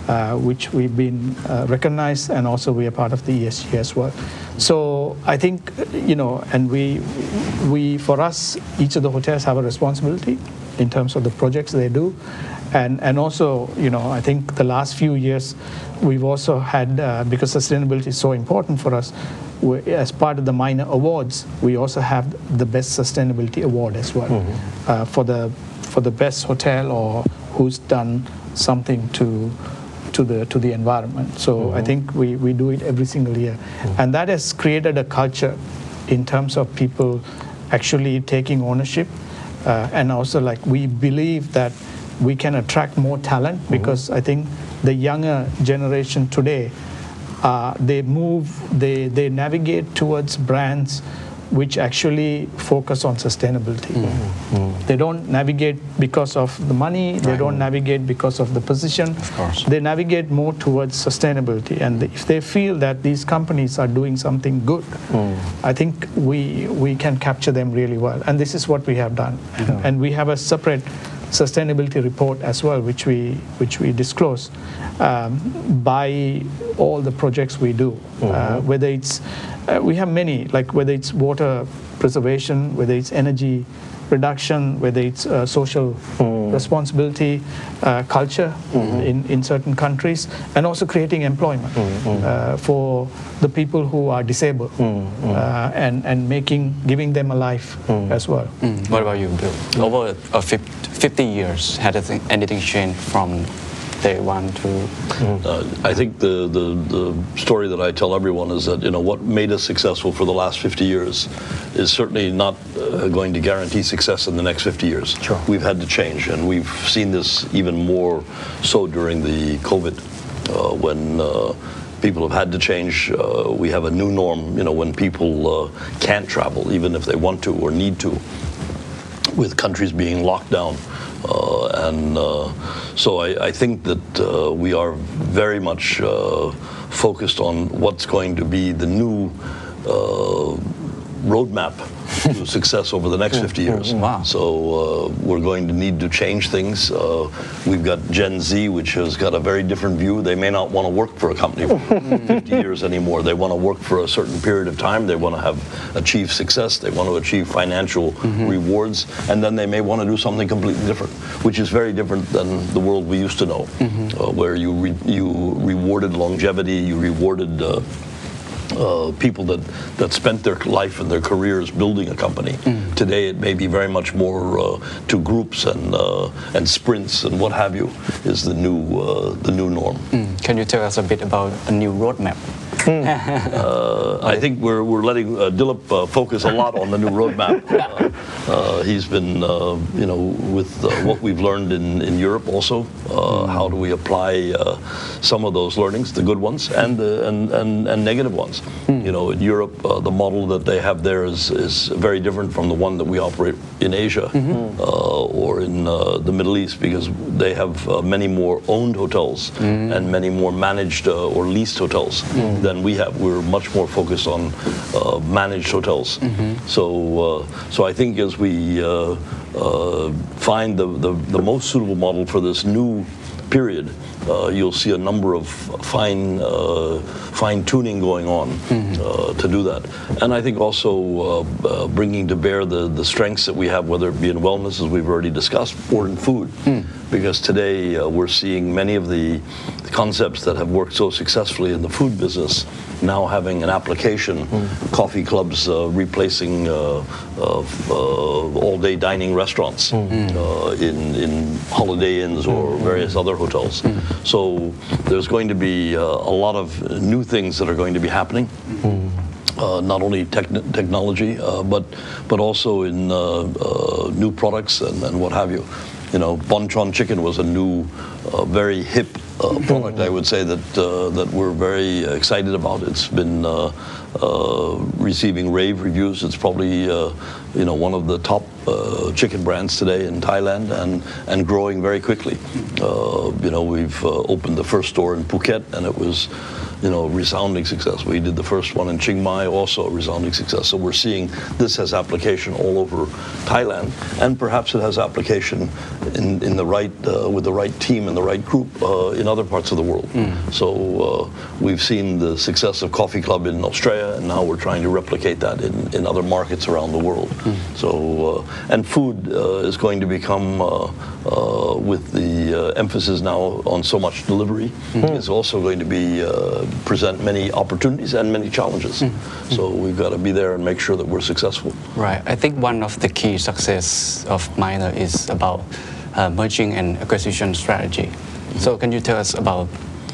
uh, which we've been uh, recognized, and also we are part of the ESG as well. So I think you know, and we we for us, each of the hotels have a responsibility in terms of the projects they do. And, and also, you know, I think the last few years we've also had, uh, because sustainability is so important for us, as part of the minor awards, we also have the best sustainability award as well mm-hmm. uh, for the for the best hotel or who's done something to to the to the environment. So mm-hmm. I think we, we do it every single year, mm-hmm. and that has created a culture in terms of people actually taking ownership, uh, and also like we believe that we can attract more talent mm-hmm. because I think the younger generation today, uh, they move, they, they navigate towards brands which actually focus on sustainability. Mm-hmm. They don't navigate because of the money, right. they don't navigate because of the position. Of course. They navigate more towards sustainability. And if they feel that these companies are doing something good, mm. I think we, we can capture them really well. And this is what we have done. Yeah. And we have a separate sustainability report as well, which we which we disclose um, by all the projects we do. Uh, mm-hmm. Whether it's uh, we have many like whether it's water preservation, whether it's energy reduction, whether it's uh, social mm. responsibility, uh, culture mm-hmm. in, in certain countries, and also creating employment mm-hmm. uh, for the people who are disabled mm-hmm. uh, and, and making, giving them a life mm. as well. What about you, Bill? Over 50 years, had anything changed from they want to. Mm. Uh, I think the, the, the story that I tell everyone is that you know what made us successful for the last 50 years is certainly not uh, going to guarantee success in the next 50 years. Sure. We've had to change, and we've seen this even more so during the COVID, uh, when uh, people have had to change. Uh, we have a new norm, you know, when people uh, can't travel, even if they want to or need to, with countries being locked down. Uh, and uh, so I, I, think that uh, we are very much focused on what's going to be the new roadmap to success over the next 50 years. Wow. So uh, we're going to need to change things. Uh, we've got Gen Z, which has got a very different view. They may not want to work for a company for 50 years anymore. They want to work for a certain period of time. They want to have achieve success. They want to achieve financial mm-hmm. rewards, and then they may want to do something completely different, which is very different than the world we used to know, mm-hmm. uh, where you re- you rewarded longevity, you rewarded uh, people that, that spent their life and their careers building a company. Mm. Today, it may be very much more uh, to groups and uh, and sprints and what have you is the new uh, the new norm. Mm. Can you tell us a bit about a new roadmap? Uh, I think we're, we're letting uh, Dilip uh, focus a lot on the new roadmap. Uh, uh, he's been, uh, you know, with what we've learned in, in Europe also, mm. how do we apply some of those learnings, the good ones and and, and, and negative ones. Mm. You know, in Europe, the model that they have there is, is very different from the one that we operate in Asia mm-hmm. or in the Middle East because they have many more owned hotels mm. and many more managed or leased hotels mm. Than we have. We're much more focused on uh, managed hotels. Mm-hmm. So, uh, so I think as we uh, uh, find the, the, the most suitable model for this new period, uh, you'll see a number of fine uh, fine tuning going on mm-hmm. uh, to do that. And I think also uh, uh, bringing to bear the, the strengths that we have, whether it be in wellness, as we've already discussed, or in food. Mm. Because today uh, we're seeing many of the concepts that have worked so successfully in the food business now having an application. Mm. Coffee clubs replacing all day dining restaurants mm. in, in holiday inns or mm. various other hotels. Mm. So there's going to be uh, a lot of new things that are going to be happening. Mm. Uh, not only technology, uh, but but also in uh, uh, new products and, and, what have you. You know, Bonchon chicken was a new, uh, very hip uh, product. I would say that uh, that we're very excited about. It's been uh, uh, receiving rave reviews. It's probably uh, you know one of the top uh, chicken brands today in Thailand and and growing very quickly. Uh, you know we've uh, opened the first store in Phuket and it was you know, resounding success. We did the first one in Chiang Mai, also a resounding success. So we're seeing this has application all over Thailand, and perhaps it has application in, in the right uh, with the right team and the right group uh, in other parts of the world. So uh, we've seen the success of Coffee Club in Australia, and now we're trying to replicate that in, in other markets around the world. So uh, and food uh, is going to become uh, uh, with the uh, emphasis now on so much delivery, is also going to be uh, present many opportunities and many challenges. So we've got to be there and make sure that we're successful. Right. I think one of the key success of Minor is about uh, merging and acquisition strategy. So can you tell us about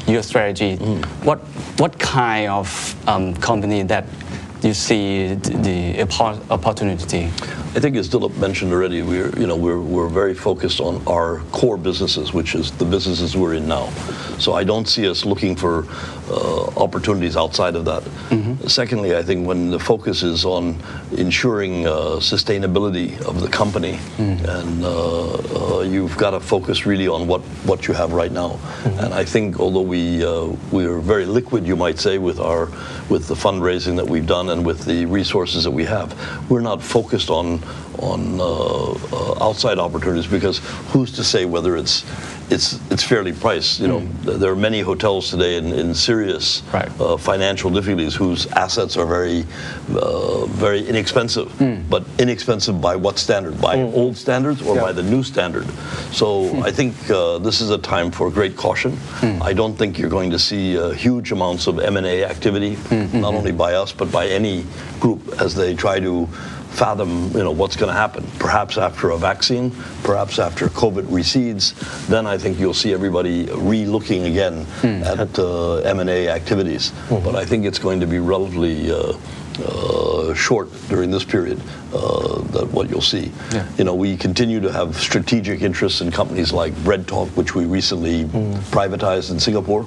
your strategy? What what kind of um, company that you see the, opportunity? I think as Dilip mentioned already, we're you know we're, we're very focused on our core businesses, which is the businesses we're in now. So I don't see us looking for opportunities outside of that. Secondly, I think when the focus is on ensuring uh, sustainability of the company, and uh, uh, you've got to focus really on what, what you have right now. And I think although we uh, we are very liquid, you might say, with our with the fundraising that we've done and with the resources that we have, we're not focused on on uh, uh, outside opportunities because who's to say whether it's it's it's fairly priced? You know, there are many hotels today in, in serious Right. uh, financial difficulties whose assets are very uh, very inexpensive, but inexpensive by what standard? By old standards or by the new standard? So I think uh, this is a time for great caution. I don't think you're going to see uh, huge amounts of M&A activity, not only by us but by any group as they try to fathom you know what's going to happen. Perhaps after a vaccine perhaps after covid recedes then i think you'll see everybody re-looking again hmm. at uh, m&a activities. Hmm. But i think it's going to be relatively uh, uh, uh, short during this period uh, that what you'll see. Yeah. You know, we continue to have strategic interests in companies like BreadTalk, which we recently privatized in Singapore.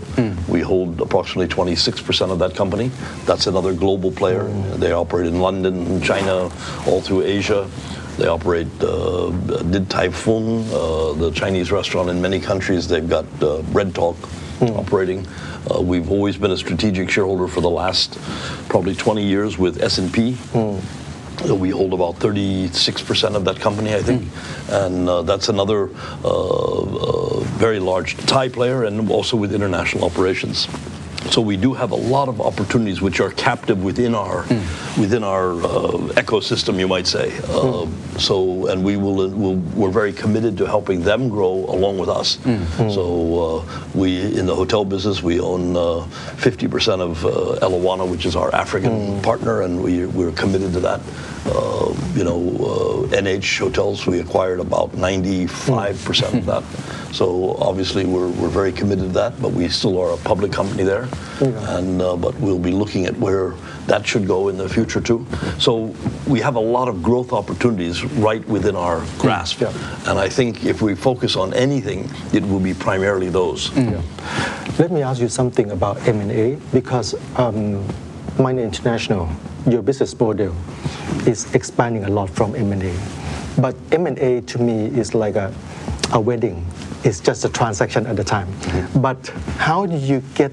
We hold approximately 26% of that company. That's another global player. They operate in London, China, all through Asia. They operate, uh, Din Tai Fung, uh, the Chinese restaurant in many countries. They've got uh, BreadTalk operating. Uh, we've always been a strategic shareholder for the last probably 20 years with S&P. Uh, We hold about 36% of that company, I think, and uh, that's another uh, uh, very large Thai player, and also with international operations. So we do have a lot of opportunities which are captive within our within our uh, ecosystem, you might say. Uh, So, and we will, will we're very committed to helping them grow along with us. So uh, we in the hotel business we own uh, 50% of uh, Elewana, which is our African partner, and we we're committed to that. Uh, you know, uh, NH hotels we acquired about 95% of that. So obviously we're, we're very committed to that, but we still are a public company there, and uh, but we'll be looking at where that should go in the future too. So we have a lot of growth opportunities right within our grasp, and I think if we focus on anything, it will be primarily those. Let me ask you something about M&A because um, Minor International, your business model is expanding a lot from M&A. But M&A to me is like a, a wedding. It's just a transaction at the time. But how do you get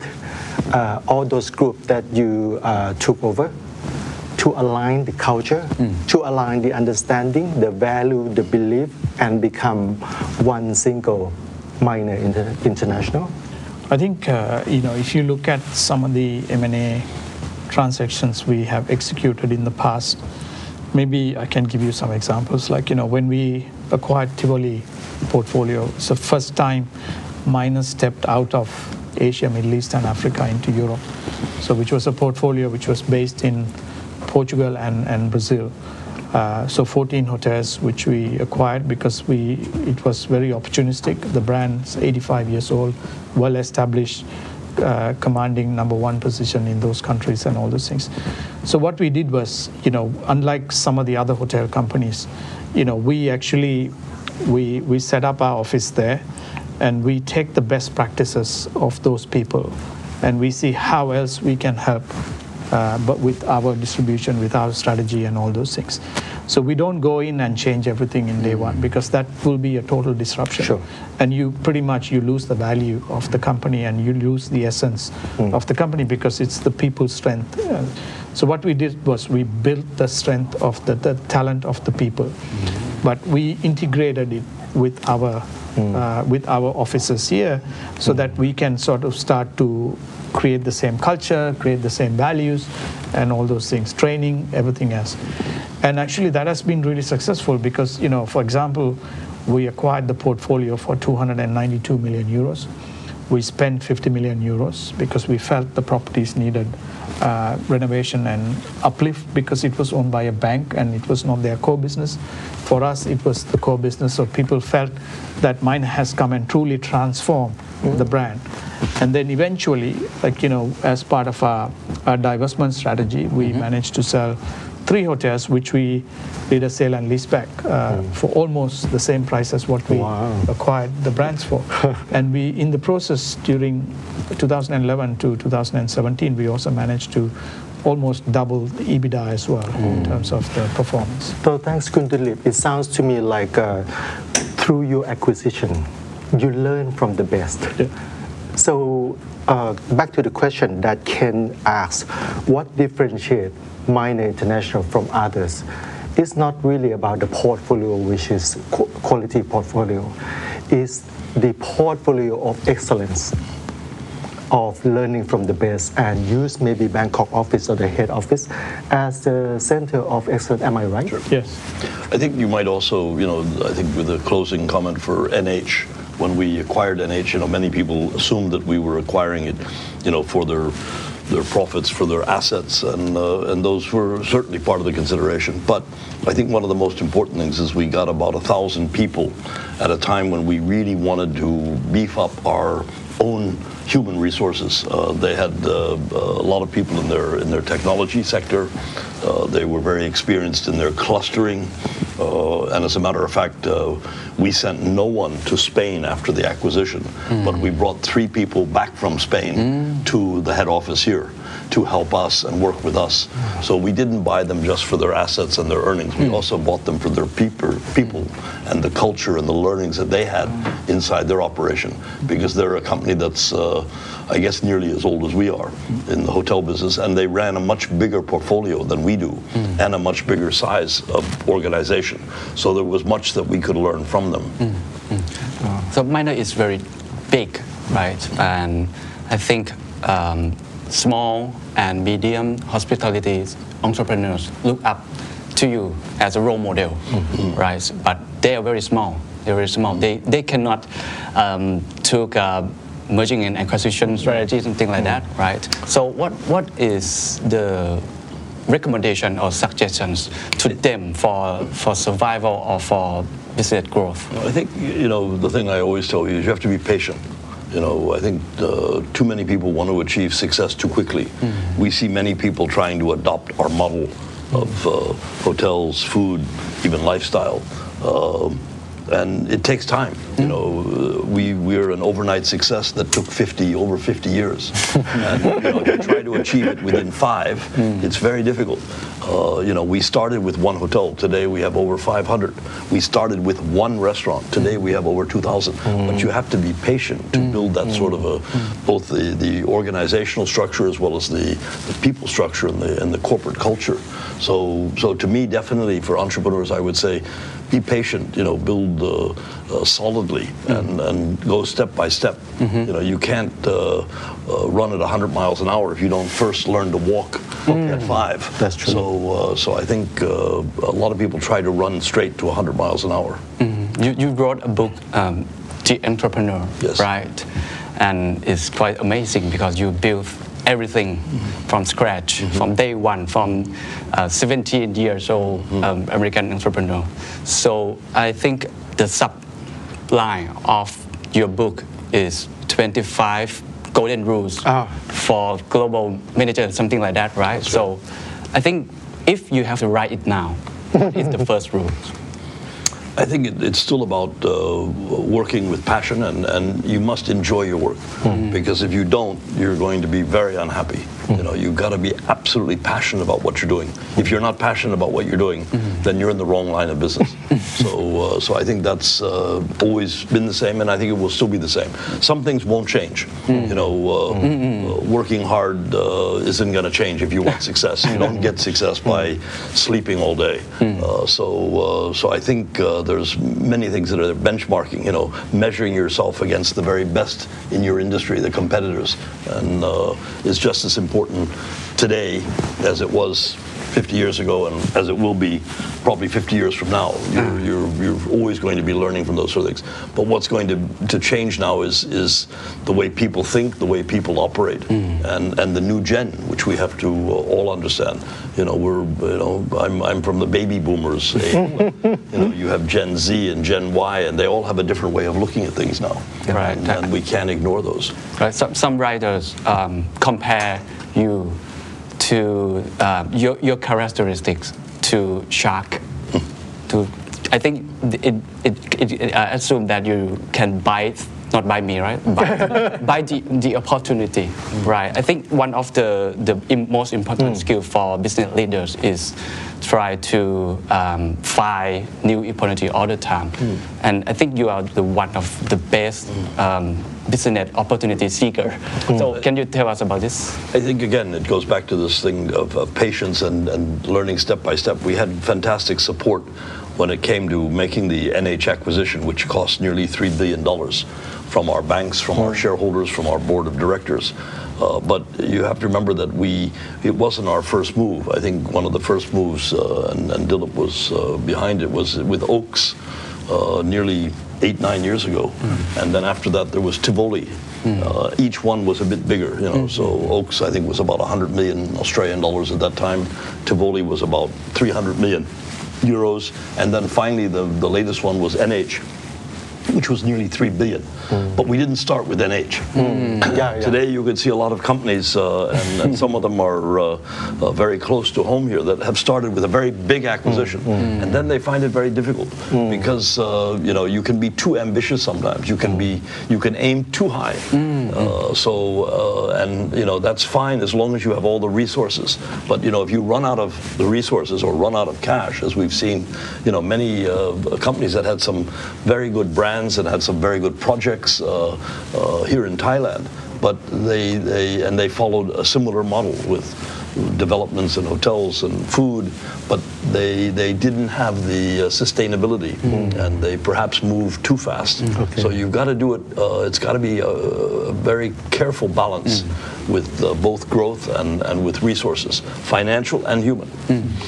uh, all those groups that you uh, took over to align the culture, to align the understanding, the value, the belief, and become one single minor inter- international? I think uh, you know if you look at some of the M&A transactions we have executed in the past, maybe I can give you some examples. Like you know when we acquired Tivoli portfolio, it's the first time Minor's stepped out of Asia, Middle East, and Africa into Europe. So which was a portfolio which was based in Portugal and, and Brazil. Uh, so 14 hotels which we acquired because we it was very opportunistic. The brand's 85 years old, well established, uh, commanding number one position in those countries and all those things. So what we did was, you know, unlike some of the other hotel companies, you know, we actually we we set up our office there, and we take the best practices of those people, and we see how else we can help uh, but with our distribution, with our strategy, and all those things. So we don't go in and change everything in day one because that will be a total disruption. Sure. And you pretty much you lose the value of the company and you lose the essence hmm. of the company because it's the people's strength. So what we did was we built the strength of the, the talent of the people, hmm. but we integrated it with our hmm. uh, with our officers here, so that we can sort of start to create the same culture, create the same values, and all those things, training, everything else. And actually, that has been really successful because, you know, for example, we acquired the portfolio for 292 million euros. We spent 50 million euros because we felt the properties needed uh, renovation and uplift because it was owned by a bank and it was not their core business. For us, it was the core business, so people felt that Minor has come and truly transformed the brand. And then eventually, like you know, as part of our, our divestment strategy, we managed to sell three hotels, which we did a sale and leaseback uh, for almost the same price as what we Wow. acquired the brands for. and we, in the process during 2011 to 2017, we also managed to almost double the EBITDA as well in terms of the performance. So thanks, Khun Dilip. It sounds to me like uh, through your acquisition, you learn from the best. Yeah. So uh, back to the question that Ken asked, what differentiate Minor International from others? It's not really about the portfolio, which is quality portfolio. It's the portfolio of excellence of learning from the best and use maybe Bangkok office or the head office as the center of excellence. Am I right? Yes. I think you might also, you know, I think with a closing comment for NH, when we acquired NH, you know, many people assumed that we were acquiring it, you know, for their their profits, for their assets, and uh, and those were certainly part of the consideration. But I think one of the most important things is we got about a thousand people at a time when we really wanted to beef up our own human resources. Uh, they had uh, a lot of people in their in their technology sector. Uh, they were very experienced in their clustering, uh, and as a matter of fact, uh, we sent no one to Spain after the acquisition, but we brought three people back from Spain to the head office here to help us and work with us. So we didn't buy them just for their assets and their earnings. We also bought them for their people, people and the culture and the learnings that they had inside their operation. Because they're a company that's, uh, I guess, nearly as old as we are in the hotel business, and they ran a much bigger portfolio than we do and a much bigger size of organization. So there was much that we could learn from them. So Minor is very big, right? And I think um, small and medium hospitality entrepreneurs look up to you as a role model, right? But they are very small. They're very small. They, they cannot um, took uh, merging and acquisition strategies and things like that, right? So what, what is the recommendation or suggestions to them for, for survival or for business growth? I think you know the thing I always tell you is you have to be patient. You know, I think uh, too many people want to achieve success too quickly. We see many people trying to adopt our model of uh, hotels, food, even lifestyle. Um, and it takes time. You know, uh, we we're an overnight success that took 50 over 50 years. and you know, to try to achieve it within five, it's very difficult. Uh, you know, we started with one hotel. Today we have over 500. We started with one restaurant. Today we have over 2,000. But you have to be patient to build that sort of a both the, the organizational structure as well as the, the people structure and the and the corporate culture. So so to me, definitely for entrepreneurs, I would say, be patient. You know, build uh, uh, solidly and, and go step by step. You know, you can't uh, uh, run at 100 miles an hour if you don't first learn to walk at five. That's true. So uh, so I think uh, a lot of people try to run straight to 100 miles an hour. You, you wrote a book, um, The Entrepreneur, Yes. right? And it's quite amazing because you built everything from scratch, from day one, from uh, 17 years old um, American entrepreneur. So I think the subline of your book is 25 golden rules Ah. for global manager, something like that, right? So I think if you have to write it now, what is the first rule? I think it, it's still about uh, working with passion, and, and you must enjoy your work. Because if you don't, you're going to be very unhappy. You know, you've got to be absolutely passionate about what you're doing. If you're not passionate about what you're doing, then you're in the wrong line of business. so, uh, so I think that's uh, always been the same, and I think it will still be the same. Some things won't change. You know, uh, uh, working hard uh, isn't going to change if you want success. You don't get success by sleeping all day. Uh, so, uh, so I think uh, there's many things that are benchmarking. You know, measuring yourself against the very best in your industry, the competitors, and uh, is just as important today as it was 50 years ago and as it will be probably 50 years from now. You're, you're, you're always going to be learning from those sort of things. But what's going to, to change now is, is the way people think, the way people operate, and, and the new gen, which we have to uh, all understand. You know, we're, you know, I'm, I'm from the baby boomers. age. you know, you have Gen Z and Gen Y, and they all have a different way of looking at things now. Right. And, and we can't ignore those. Right. Some, some writers um, compare you to um, your, your characteristics to shock To I think it, it, it, it I assume that you can bite not by me, right? By, by the, the opportunity, right? I think one of the, the most important skill for business leaders is try to um, find new opportunity all the time. And I think you are the one of the best um, business opportunity seeker. So can you tell us about this? I think again it goes back to this thing of, of patience and, and learning step by step. We had fantastic support when it came to making the NH acquisition, which cost nearly three billion dollars from our banks, from our shareholders, from our board of directors. Uh, but you have to remember that we it wasn't our first move. I think one of the first moves, uh, and, and Dilip was uh, behind it, was with Oaks uh, nearly eight nine years ago, and then after that there was Tivoli. Uh, each one was a bit bigger, you know. So Oaks, I think, was about 100 million Australian dollars at that time. Tivoli was about 300 million euros, and then finally the, the latest one was NH, which was nearly 3 billion. But we didn't start with NH. Yeah, yeah. Today you can see a lot of companies, uh, and, and some of them are uh, uh, very close to home here, that have started with a very big acquisition, and then they find it very difficult because uh, you know you can be too ambitious sometimes. You can be you can aim too high. Uh, so uh, and you know that's fine as long as you have all the resources. But you know if you run out of the resources or run out of cash, as we've seen, you know many uh, companies that had some very good brands and had some very good projects uh, uh, here in Thailand, but they, they and they followed a similar model with developments and hotels and food, but they they didn't have the uh, sustainability. And they perhaps moved too fast. So you've got to do it. Uh, it's got to be a, a very careful balance with uh, both growth and, and with resources, financial and human.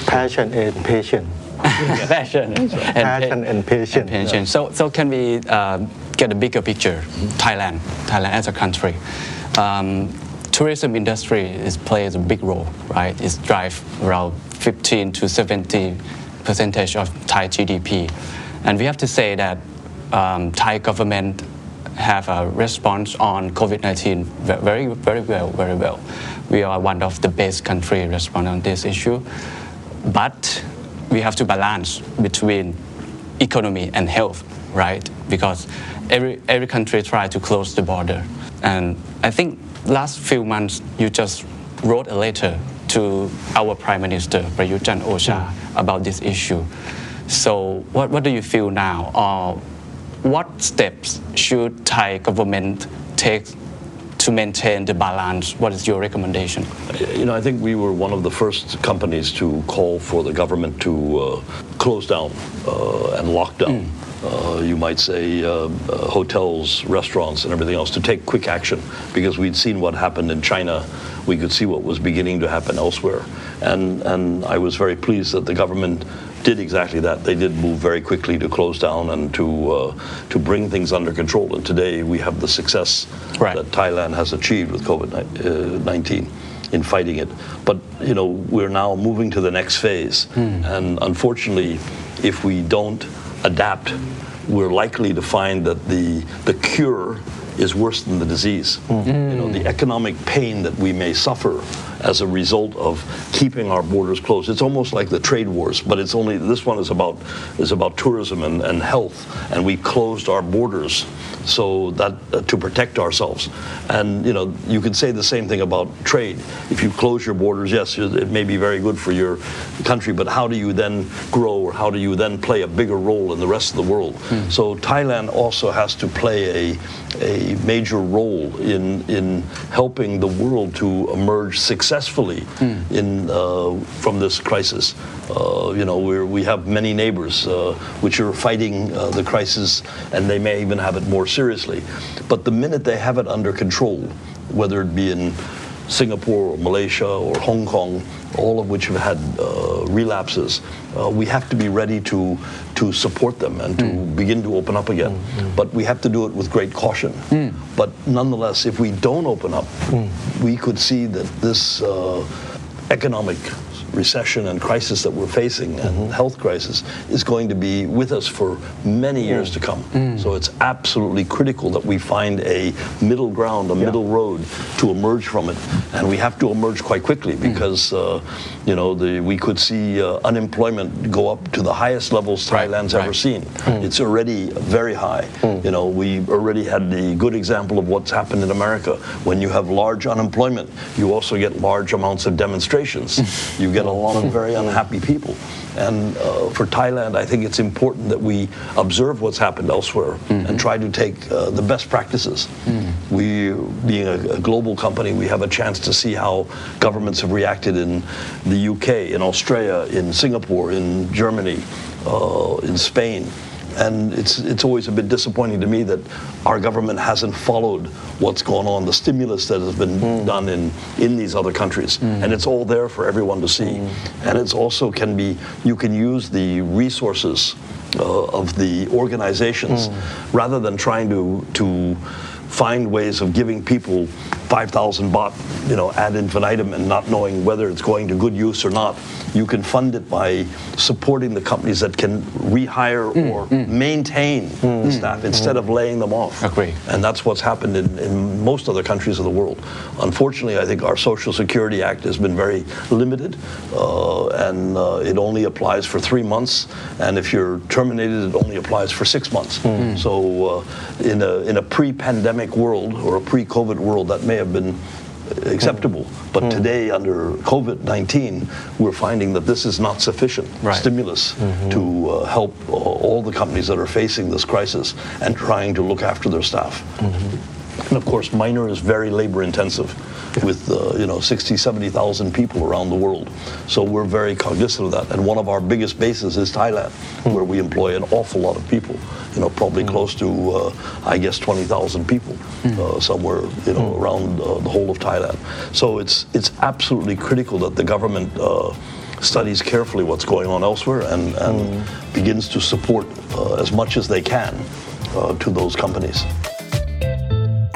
passion and patience passion and, Passion and patience. patience. So, so can we uh, get a bigger picture? Thailand, Thailand as a country. Um, tourism industry is plays a big role, right? It drive around 15 to 70 percentage of Thai GDP, and we have to say that um, Thai government have a response on COVID-19 very, very well, very well. We are one of the best country respond on this issue, but we have to balance between economy and health, right? Because every every country try to close the border, and I think last few months you just wrote a letter to our Prime Minister Prayut Chan Ocha mm. about this issue. So what what do you feel now, or what steps should Thai government take to maintain the balance? What is your recommendation? You know, I think we were one of the first companies to call for the government to uh, close down uh, and lock down. Uh, you might say uh, uh, hotels, restaurants, and everything else to take quick action because we'd seen what happened in China. We could see what was beginning to happen elsewhere, and and I was very pleased that the government did exactly that. They did move very quickly to close down and to uh, to bring things under control. And today we have the success Right. that Thailand has achieved with COVID uh, nineteen in fighting it. But you know we're now moving to the next phase, hmm. and unfortunately, if we don't adapt, we're likely to find that the the cure is worse than the disease. Hmm. You know the economic pain that we may suffer as a result of keeping our borders closed. It's almost like the trade wars, but it's only this one is about is about tourism and, and health, and we closed our borders so that uh, to protect ourselves. And you know, you can say the same thing about trade. If you close your borders, yes, it may be very good for your country, but how do you then grow, or how do you then play a bigger role in the rest of the world? So Thailand also has to play a a major role in in helping the world to emerge successfully in uh, from this crisis. Uh, you know, we're, we have many neighbors uh, which are fighting uh, the crisis, and they may even have it more seriously. But the minute they have it under control, whether it be in Singapore or Malaysia or Hong Kong, all of which have had uh, relapses, uh, we have to be ready to to support them and to begin to open up again. But we have to do it with great caution. But nonetheless, if we don't open up, we could see that this uh, economic recession and crisis that we're facing and mm-hmm. health crisis is going to be with us for many mm. years to come. Mm. So it's absolutely critical that we find a middle ground, a middle road to emerge from it. And we have to emerge quite quickly mm. because, uh, you know, the, we could see uh, unemployment go up to the highest levels Right, Thailand's right. ever seen. It's already very high. You know, we already had the good example of what's happened in America. When you have large unemployment, you also get large amounts of demonstrations. you get a lot of very unhappy people. And uh, for Thailand, I think it's important that we observe what's happened elsewhere and try to take uh, the best practices. We, being a, a global company, we have a chance to see how governments have reacted in the UK, in Australia, in Singapore, in Germany, uh, in Spain. And it's, it's always a bit disappointing to me that our government hasn't followed what's going on, the stimulus that has been mm. done in, in these other countries. Mm. And it's all there for everyone to see. Mm. And it's also can be, you can use the resources uh, of the organizations rather than trying to, to find ways of giving people 5,000 baht, you know, ad infinitum and not knowing whether it's going to good use or not. You can fund it by supporting the companies that can rehire or maintain the staff instead of laying them off. Agree. And that's what's happened in, in most other countries of the world. Unfortunately, I think our Social Security Act has been very limited, uh, and uh, it only applies for three months. And if you're terminated, it only applies for six months. So, uh, in a in a pre-pandemic world or a pre-COVID world, that may have been acceptable. But today, under COVID 19, we're finding that this is not sufficient Right. stimulus to uh, help uh, all the companies that are facing this crisis and trying to look after their staff. And of course, Minor is very labor intensive with, uh, you know, 60, 70,000 people around the world. So we're very cognizant of that. And one of our biggest bases is Thailand, where we employ an awful lot of people, you know, probably close to, uh, I guess, 20,000 people uh, somewhere, you know, around uh, the whole of Thailand. So it's, it's absolutely critical that the government uh, studies carefully what's going on elsewhere and, and begins to support uh, as much as they can uh, to those companies.